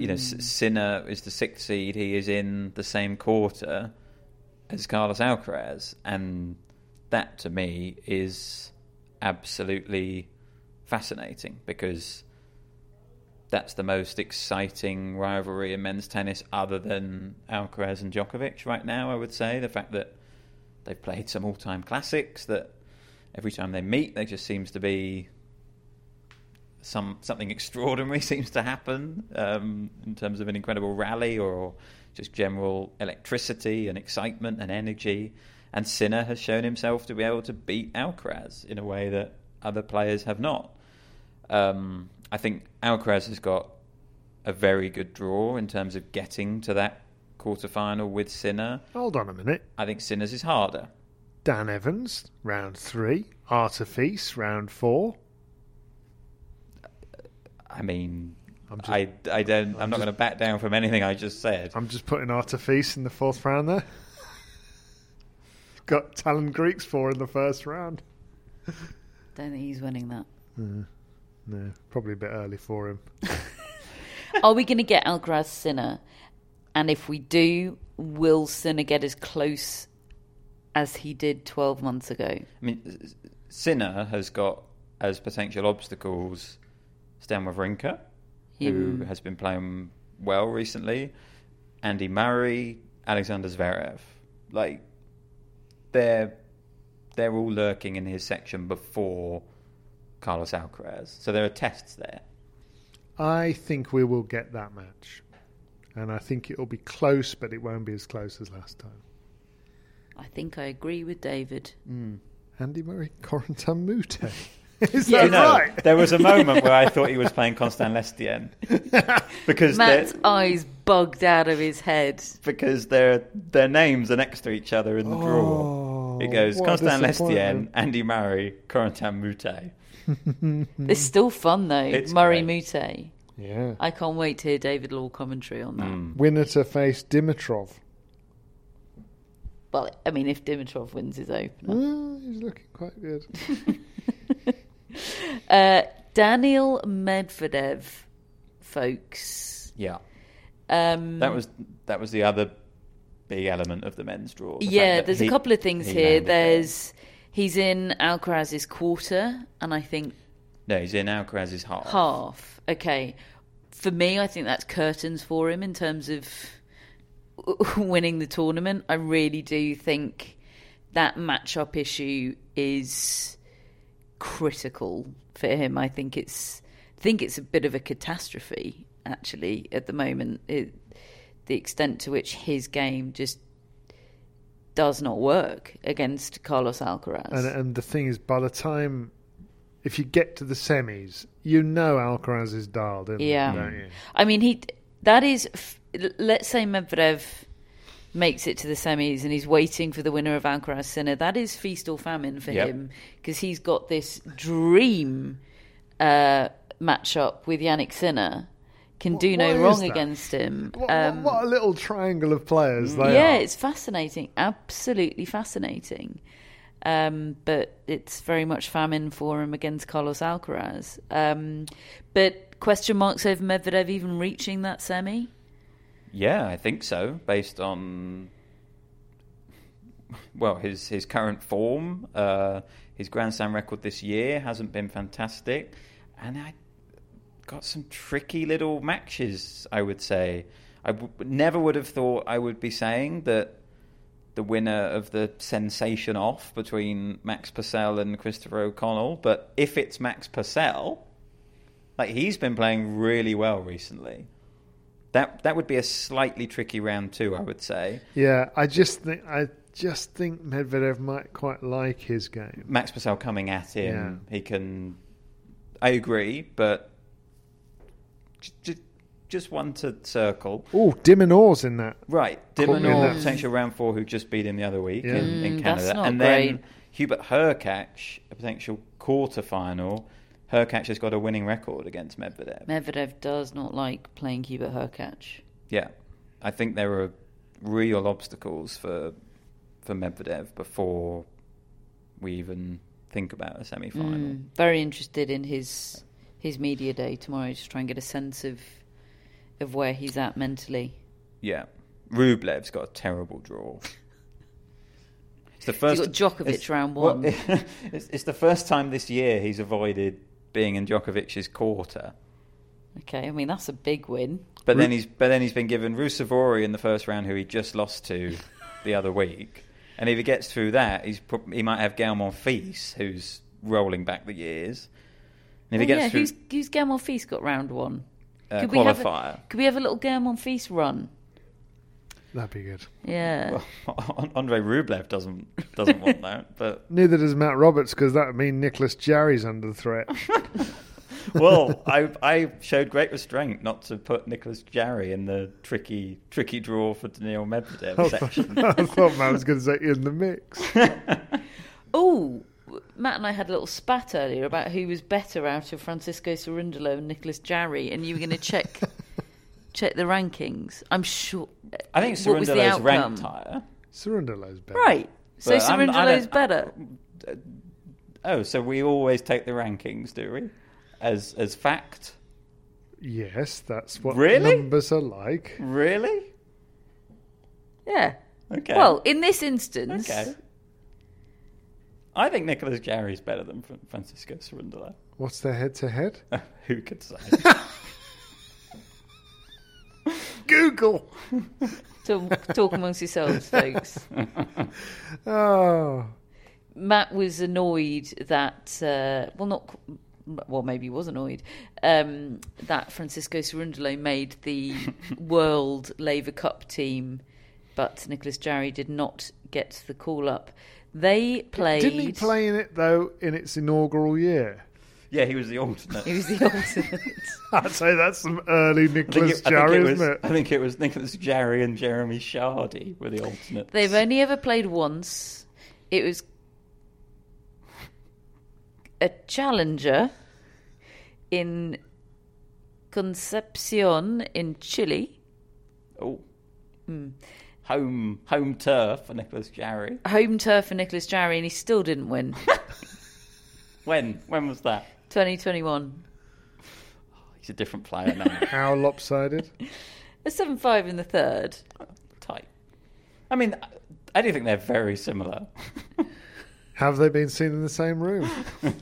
you know, mm. Sinner is the sixth seed. He is in the same quarter as Carlos Alcaraz, and that to me is absolutely fascinating because that's the most exciting rivalry in men's tennis, other than Alcaraz and Djokovic right now. I would say the fact that they've played some all-time classics that every time they meet, there just seems to be some something extraordinary seems to happen um, in terms of an incredible rally or just general electricity and excitement and energy. And Sinner has shown himself to be able to beat Alcaraz in a way that other players have not. Um, I think Alcaraz has got a very good draw in terms of getting to that quarterfinal with Sinner. Hold on a minute. I think Sinner's is harder. Dan Evans, round three. Artifice, round four. I mean, I'm just, I, I don't. I'm, not going to back down from anything I just said. I'm just putting Artifice in the fourth round there. Got Tallon Griekspoor in the first round. Don't think he's winning that. No, probably a bit early for him. Are we going to get Alcaraz Sinner? And if we do, will Sinner get as close as he did 12 months ago? I mean, Sinner has got as potential obstacles Stan Wawrinka, who hmm. has been playing well recently, Andy Murray, Alexander Zverev. Like, they're they're all lurking in his section before Carlos Alcaraz. So there are tests there. I think we will get that match. And I think it'll be close, but it won't be as close as last time. I think I agree with David. Hmm. Andy Murray, Corentin Moutet. Is Yeah, that No, right? there was a moment where I thought he was playing Constant Lestienne because they're- Matt's eyes bugged out of his head. because their their names are next to each other in the draw. It oh, goes Oh, what a Constant Lestienne. Andy Murray, Corentin Moutet. It's still fun though. It's Murray great. Moutet. Yeah. I can't wait to hear David Law commentary on that. Mm. Winner to face Dimitrov. Well, I mean, if Dimitrov wins his opener. Well, he's looking quite good. Uh, Daniil Medvedev, folks. Yeah, Um, that was that was the other big element of the men's draw. the yeah, there's he- a couple of things he here. There's. there. He's in Alcaraz's quarter, and I think no, he's in Alcaraz's half. half. Okay, for me, I think that's curtains for him in terms of winning the tournament. I really do think that matchup issue is critical for him. I think it's I think it's a bit of a catastrophe actually at the moment. It, the extent to which his game just does not work against Carlos Alcaraz. And, and the thing is, by the time, if you get to the semis, you know Alcaraz is dialed in. Yeah. Don't you? I mean, he that is. Let's say Medvedev makes it to the semis and he's waiting for the winner of Alcaraz Sinner. That is feast or famine for Yep. him because he's got this dream uh, matchup with Jannik Sinner. Can do no wrong that? against him. What, Um, what, what a little triangle of players they yeah, are. it's fascinating. Absolutely fascinating. Um, but it's very much famine for him against Carlos Alcaraz. Um, but question marks over Medvedev even reaching that semi? Yeah, I think so, based on well his his current form. Uh, his Grand Slam record this year hasn't been fantastic, and I got some tricky little matches. I would say I w- never would have thought I would be saying that the winner of the sensation off between Max Purcell and Christopher O'Connell, but if it's Max Purcell, like he's been playing really well recently. That that would be a slightly tricky round two, I would say. Yeah, I just think I just think Medvedev might quite like his game. Max Purcell coming at him, he can. I agree, but j- j- just one to circle. Oh, de Minaur's in that. Right, Caught me de Minaur, potential round four, who just beat him the other week Yeah. in, Mm, in that's Canada, not and then. Hubert Hurkacz, a potential quarter final. Hurkacz has got a winning record against Medvedev. Medvedev does not like playing Hubert Hurkacz. Yeah, I think there are real obstacles for for Medvedev before we even think about a semi final. Mm, very interested in his his media day tomorrow to try and get a sense of of where he's at mentally. Yeah, Rublev's got a terrible draw. It's the He's first. got Djokovic it's- round well, one. it's, it's the first time this year he's avoided being in Djokovic's quarter. Okay, I mean that's a big win. But then he's but then he's been given Ruusuvuori in the first round, who he just lost to the other week. And if he gets through that, he's prob- he might have Gael Monfils, who's rolling back the years. And if he Oh, gets yeah, through who's who's Gael Monfils got round one? uh, Could we have a- qualifier, Could we have a little Gael Monfils run? That'd be good. Yeah. Andrey Rublev doesn't doesn't want that. But Neither does Matt Roberts because that would mean Nicholas Jarry's under threat. well, I I showed great restraint not to put Nicholas Jarry in the tricky tricky draw for Daniil Medvedev section. I thought Matt was going to say in the mix. Oh, Matt and I had a little spat earlier about who was better out of Francisco Cerundolo and Nicholas Jarry, and you were going to check check the rankings. I'm sure. I think what was the Cerundolo's outcome? ranked higher. Cerundolo's better. Right. So But I'm- I Cerundolo's don't- better. Oh, so we always take the rankings, do we? As as fact? Yes, that's what Really? numbers are like. Really? Yeah. Okay. Well, in this instance, okay. I think Nicholas Jarry's better than Francisco Cerundolo. What's their head to head? Who could say? Google. talk, talk amongst yourselves, folks. Oh, Matt was annoyed that, uh, well, not, well, maybe he was annoyed um, that Francisco Cerundolo made the World Laver Cup team, but Nicholas Jarry did not get the call up. They played. didn't he play in it though in its inaugural year? yeah, he was the alternate. He was the alternate. I'd say that's some early think, Nicholas it, I, think Jarry, it was, isn't it? I think it was Nicholas Jarry and Jeremy Chardy were the alternates. They've only ever played once. It was a challenger in Concepcion in Chile. Oh. Hmm. Home home turf for Nicholas Jarry. Home turf for Nicholas Jarry, and he still didn't win. When? When was that? 2021. He's a different player now. How lopsided? A 7 5 in the third. Tight. I mean, I do think they're very similar. Have they been seen in the same room?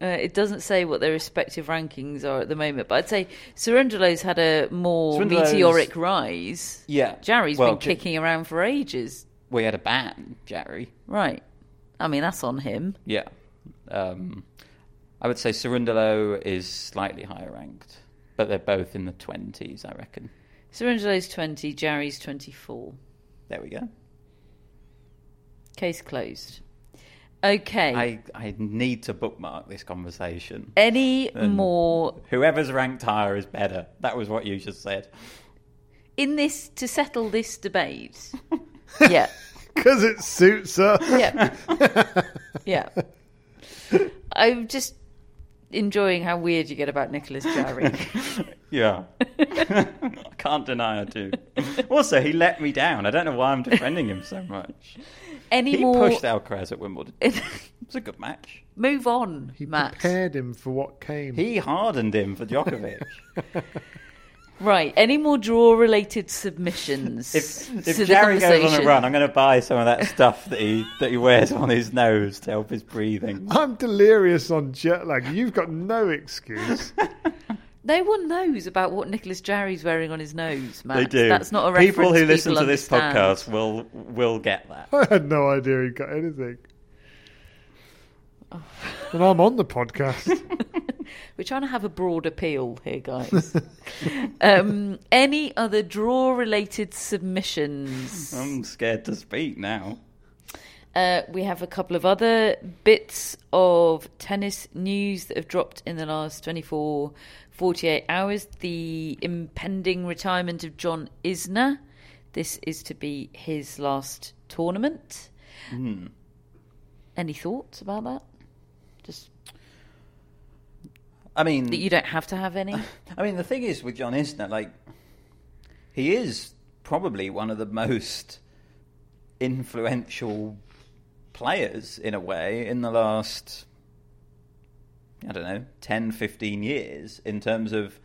Uh, it doesn't say what their respective rankings are at the moment, but I'd say Cerundolo's had a more meteoric rise. Yeah. Jarry's Well, been J- kicking around for ages. We had a ban, Jarry. Right. I mean, that's on him. Yeah. Um, I would say Cerundolo is slightly higher ranked, but they're both in the 20s, I reckon. Cerundolo's 20, Jarry's 24. There we go. Case closed. Okay. I, I need to bookmark this conversation. Any And more Whoever's ranked higher is better. That was what you just said. in this to settle this debate? yeah. Because it suits us. Yeah. yeah. I'm just enjoying how weird you get about Nicholas Jarry. Yeah. I can't deny it too. Also, he let me down. I don't know why I'm defending him so much. Any he more? pushed Alcaraz at Wimbledon. it was a good match. Move on, He Matt. prepared him for what came. He hardened him for Djokovic. Right. Any more draw-related submissions? if to if the Jarry goes on a conversation? run, I'm going to buy some of that stuff that he that he wears on his nose to help his breathing. I'm delirious on jet lag. You've got no excuse. No one knows about what Nicholas Jarry's wearing on his nose, Matt. They do. That's not a reference People who listen people to this podcast will will get that. I had no idea he got anything. And I'm on the podcast. We're trying to have a broad appeal here, guys. um, any other draw-related submissions? I'm scared to speak now. Uh, we have a couple of other bits of tennis news that have dropped in the last 24, 48 hours. The impending retirement of John Isner. This is to be his last tournament. Hmm. Any thoughts about that? Just I mean, that you don't have to have any. I mean, the thing is with John Isner, like, he is probably one of the most influential players in a way in the last, I don't know, 10, 15 years in terms of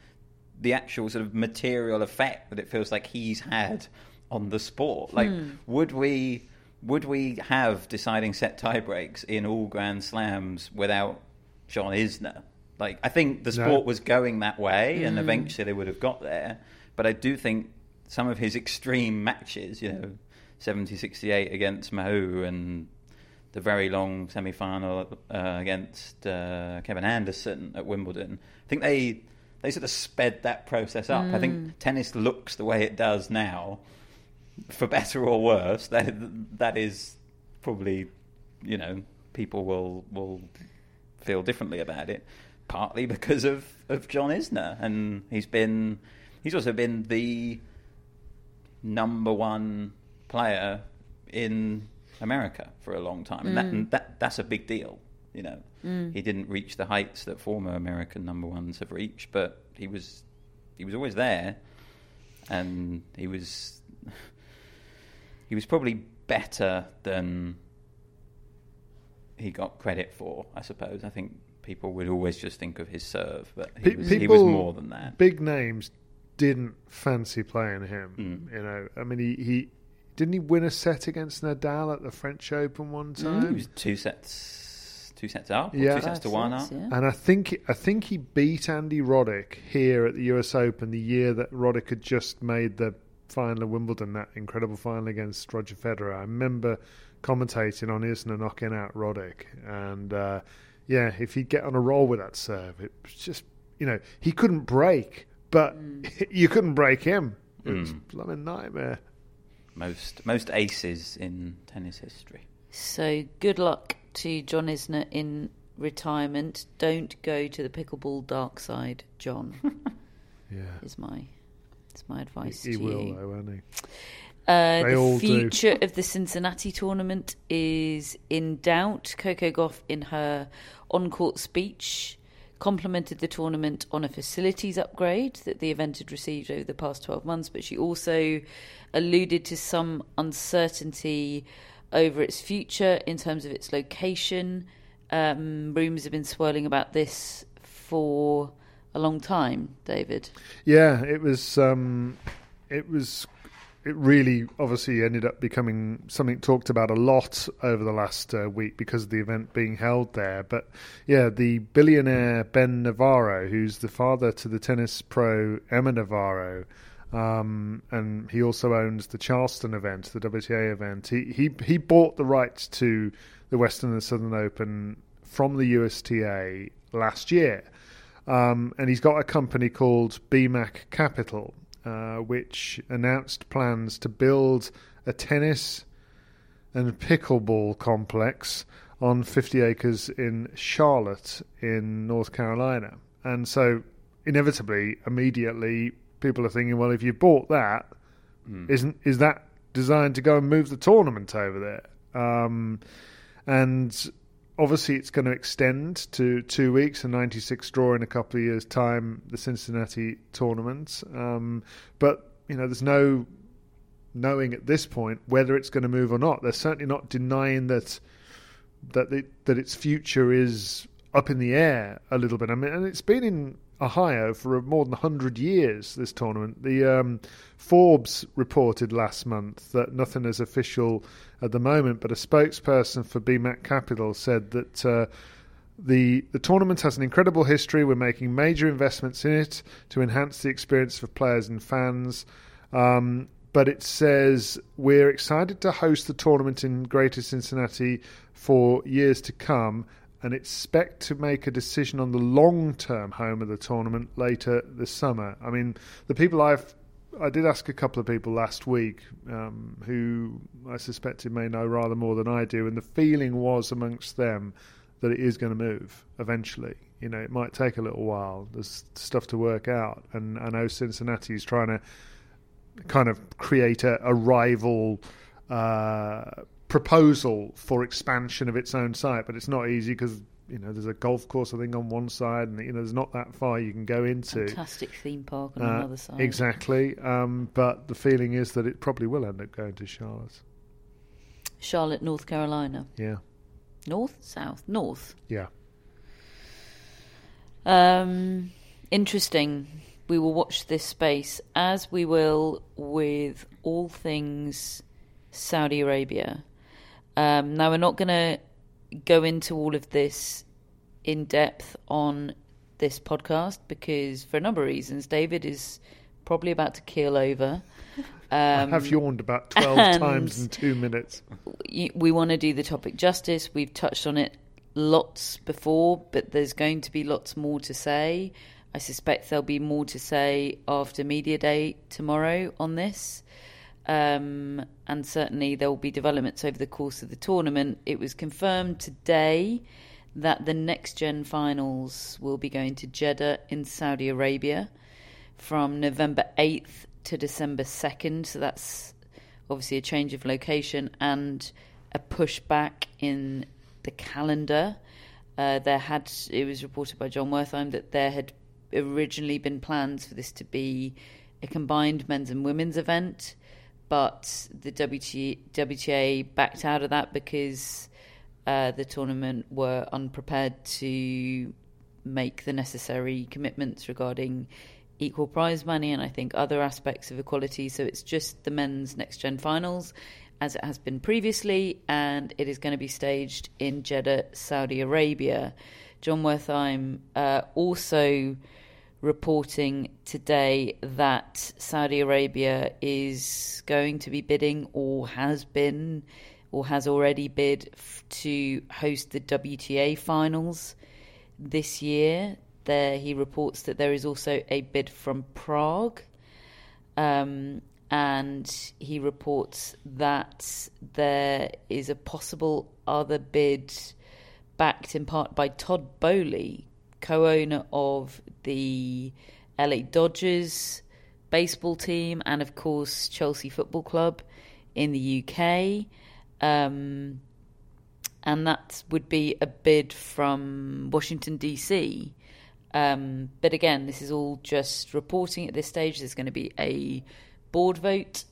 the actual sort of material effect that it feels like he's had on the sport. Like, hmm. would we. Would we have deciding set tie breaks in all Grand Slams without John Isner? Like, I think the No. sport was going that way, and hmm. eventually they would have got there. But I do think some of his extreme matches, you know, 70 68 against Mahut and the very long semi final uh, against uh, Kevin Anderson at Wimbledon, I think they. They sort of sped that process up. I think tennis looks the way it does now, for better or worse. That that is probably, you know, people will will feel differently about it, partly because of, of John Isner, and he's been he's also been the number one player in America for a long time, and, that, and that that's a big deal. You know, he didn't reach the heights that former American number ones have reached, but he was he was always there, and he was he was probably better than he got credit for. I suppose. I think people would always just think of his serve, but he, Pe- was, he was more than that. Big names didn't fancy playing him. Mm. You know, I mean, he, he didn't he win a set against Nadal at the French Open one mm, time? He was two sets, two sets up, or Yeah. two sets to one up. Yeah. and I think I think he beat Andy Roddick here at the U.S. Open the year that Roddick had just made the final of Wimbledon, that incredible final against Roger Federer. I remember commentating on Isner knocking out Roddick, and uh, yeah, if he'd get on a roll with that serve, it was just you know he couldn't break, but mm. you couldn't break him. It was mm. a blooming nightmare. Most most aces in tennis history. So good luck to John Isner in retirement. Don't go to the pickleball dark side, John. Yeah, is my is my advice he to will you. though, won't he? Uh, They all the do. future of the Cincinnati tournament is in doubt. Coco Gauff, in her on-court speech, complimented the tournament on a facilities upgrade that the event had received over the past 12 months, but she also alluded to some uncertainty over its future in terms of its location. Um, rumours have been swirling about this for a long time, David. Yeah, it was. Um, it was. It really, obviously, ended up becoming something talked about a lot over the last uh, week because of the event being held there. But yeah, the billionaire Ben Navarro, who's the father to the tennis pro Emma Navarro, um, and he also owns the Charleston event, the WTA event. He he he bought the rights to the Western and Southern Open from the USTA last year. Um, and he's got a company called Beemok Capital, uh, which announced plans to build a tennis and pickleball complex on 50 acres in Charlotte, in North Carolina. And so, inevitably, immediately, people are thinking, well, if you bought that, not is that designed to go and move the tournament over there? Um, and obviously it's going to extend to two weeks, a 96 draw in a couple of years' time, the Cincinnati tournament. Um, but, you know, there's no knowing at this point whether it's going to move or not. They're certainly not denying that that that its future is up in the air a little bit. I mean, and it's been in Ohio for more than 100 years, this tournament. The um, Forbes reported last month that nothing is official at the moment, but a spokesperson for Beemok Capital said that uh, the the tournament has an incredible history. We're making major investments in it to enhance the experience for players and fans. Um, but it says we're excited to host the tournament in Greater Cincinnati for years to come and expect to make a decision on the long term home of the tournament later this summer. I mean, the people I've I did ask a couple of people last week um, who I suspected may know rather more than I do, and the feeling was amongst them that it is going to move eventually. You know, it might take a little while. There's stuff to work out, and I know Cincinnati is trying to kind of create a, a rival uh, proposal for expansion of its own site, but it's not easy because you know there's a golf course I think on one side, and you know there's not that far you can go into. Fantastic theme park on Uh, another side. Exactly, um, but the feeling is that it probably will end up going to Charlotte. Charlotte, North Carolina. Yeah, North, south, north. yeah. Um, interesting. We will watch this space as we will with all things Saudi Arabia. Um, now, we're not going to go into all of this in depth on this podcast because, for a number of reasons, David is probably about to keel over. I Um, have yawned about twelve times in two minutes. y- we want to do the topic justice. We've touched on it lots before, but there's going to be lots more to say. I suspect there'll be more to say after Media Day tomorrow on this. Um, and certainly there will be developments over the course of the tournament. It was confirmed today that the next gen finals will be going to Jeddah in Saudi Arabia from November 8th to December 2nd. So that's obviously a change of location and a pushback in the calendar. Uh, there had it was reported by John Wertheim that there had originally been plans for this to be a combined men's and women's event, but the WTA, WTA backed out of that because uh, the tournament were unprepared to make the necessary commitments regarding equal prize money and I think other aspects of equality. So it's just the men's next gen finals as it has been previously, and it is going to be staged in Jeddah, Saudi Arabia. John Wertheim uh, also reporting today that Saudi Arabia is going to be bidding or has been or has already bid f- to host the WTA finals this year. There, he reports that there is also a bid from Prague. Um, and he reports that there is a possible other bid backed in part by Todd Boehly, co owner of the LA Dodgers baseball team and, of course, Chelsea Football Club in the UK. Um, and that would be a bid from Washington, D.C. Um, but again, this is all just reporting at this stage. There's going to be a board vote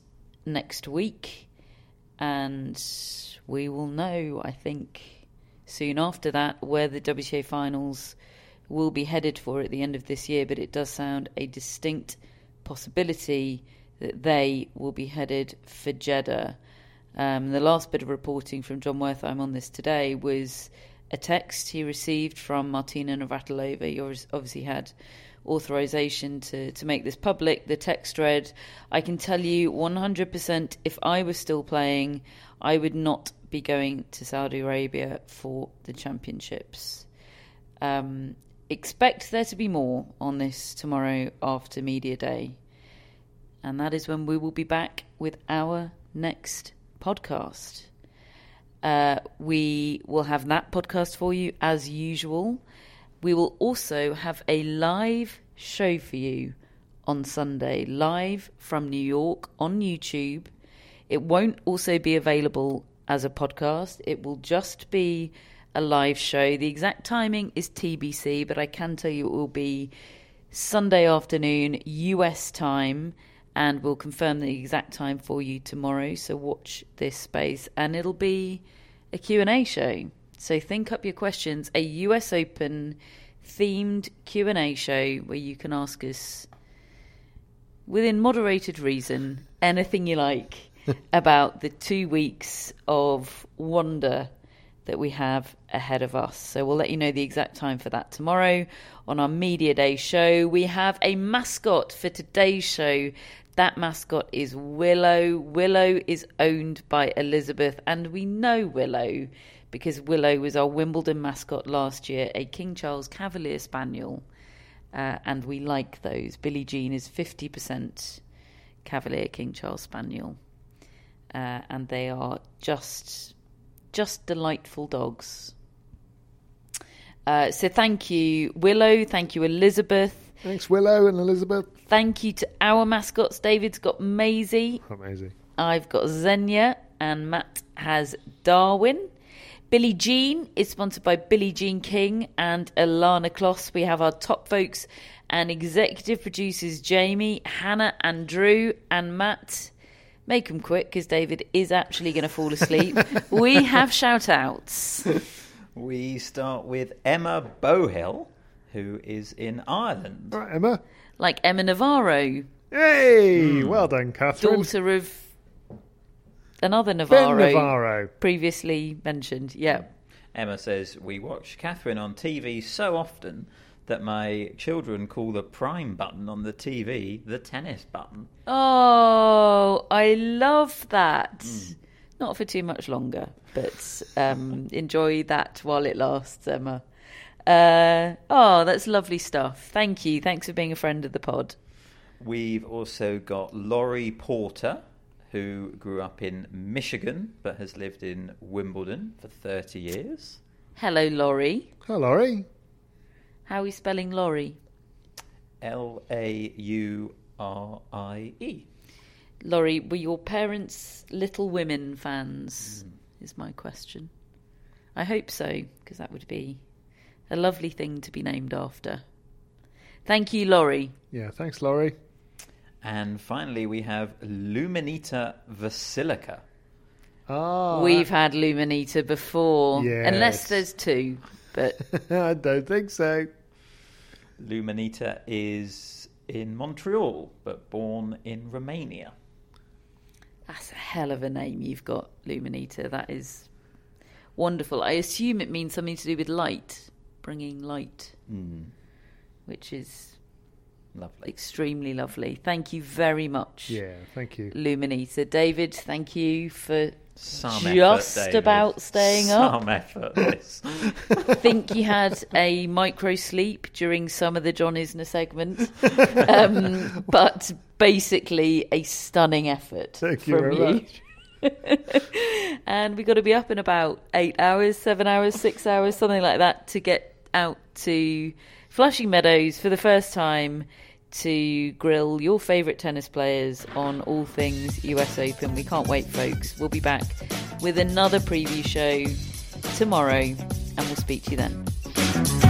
next week, and we will know, I think, soon after that where the WTA finals will be headed for at the end of this year. But it does sound a distinct possibility that they will be headed for Jeddah. Um, the last bit of reporting from Jon Wertheim on this today was a text he received from Martina Navratilova. He obviously had authorization to, to make this public. The text read, I can tell you 100% if I was still playing, I would not be going to Saudi Arabia for the championships. Um, expect there to be more on this tomorrow after Media Day. And that is when we will be back with our next podcast. Uh, we will have that podcast for you as usual. We will also have a live show for you on Sunday, live from New York on YouTube. It won't also be available as a podcast, it will just be a live show. The exact timing is TBC, but I can tell you it will be Sunday afternoon, US time, and we'll confirm the exact time for you tomorrow. So watch this space, and it'll be a Q&A show. So think up your questions. A US Open themed Q&A show where you can ask us within moderated reason anything you like about the 2 weeks of wonder that we have ahead of us. So we'll let you know the exact time for that tomorrow on our Media Day show. We have a mascot for today's show. That mascot is Willow. Willow is owned by Elizabeth, and we know Willow because Willow was our Wimbledon mascot last year, a King Charles Cavalier Spaniel, uh, and we like those. Billie Jean is 50% Cavalier King Charles Spaniel, uh, and they are just just delightful dogs. Uh, so thank you, Willow. Thank you, Elizabeth. Thanks, Willow and Elizabeth. Thank you to our mascots. David's got Maisie. Amazing. I've got Xenia, and Matt has Darwin. Billie Jean is sponsored by Billie Jean King and Ilana Kloss. We have our top folks and executive producers Jamie, Hannah, and Drew, and Matt. Make them quick because David is actually going to fall asleep. we have shout outs. We start with Emma Bohill, who is in Ireland. Right, Emma. Like Emma Navarro. Hey, hmm. well done, Catherine. Daughter of another Navarro, Ben Navarro. previously mentioned. Yeah. Emma says, We watch Catherine on TV so often that my children call the prime button on the TV the tennis button. Oh, I love that. Not for too much longer, but um, enjoy that while it lasts, Emma. Uh, oh, that's lovely stuff. Thank you. Thanks for being a friend of the pod. We've also got Laurie Porter, who grew up in Michigan but has lived in Wimbledon for 30 years. Hello, Laurie. Hello, Laurie. How are we spelling Laurie? L A U R I E. Laurie, were your parents Little Women fans? Mm. Is my question. I hope so, because that would be a lovely thing to be named after. Thank you, Laurie. Yeah, thanks, Laurie. And finally, we have Luminita Basilica. Oh, ah. We've had Luminita before, Yes. unless there's two. But I don't think so. Luminita is in Montreal, but born in Romania. that's a hell of a name you've got, Luminita. That is wonderful. I assume it means something to do with light, bringing light, Mm, which is lovely. extremely lovely. Thank you very much. Yeah, thank you. Luminita. David, thank you for Some just effort, about staying up. Some effort. this. I think you had a micro sleep during some of the John Isner segment, um, but basically a stunning effort Thank you from very you. and we've got to be up in about eight hours, seven hours, six hours, something like that, to get out to Flushing Meadows for the first time to grill your favourite tennis players on all things US Open. We can't wait, folks. We'll be back with another preview show tomorrow, and we'll speak to you then.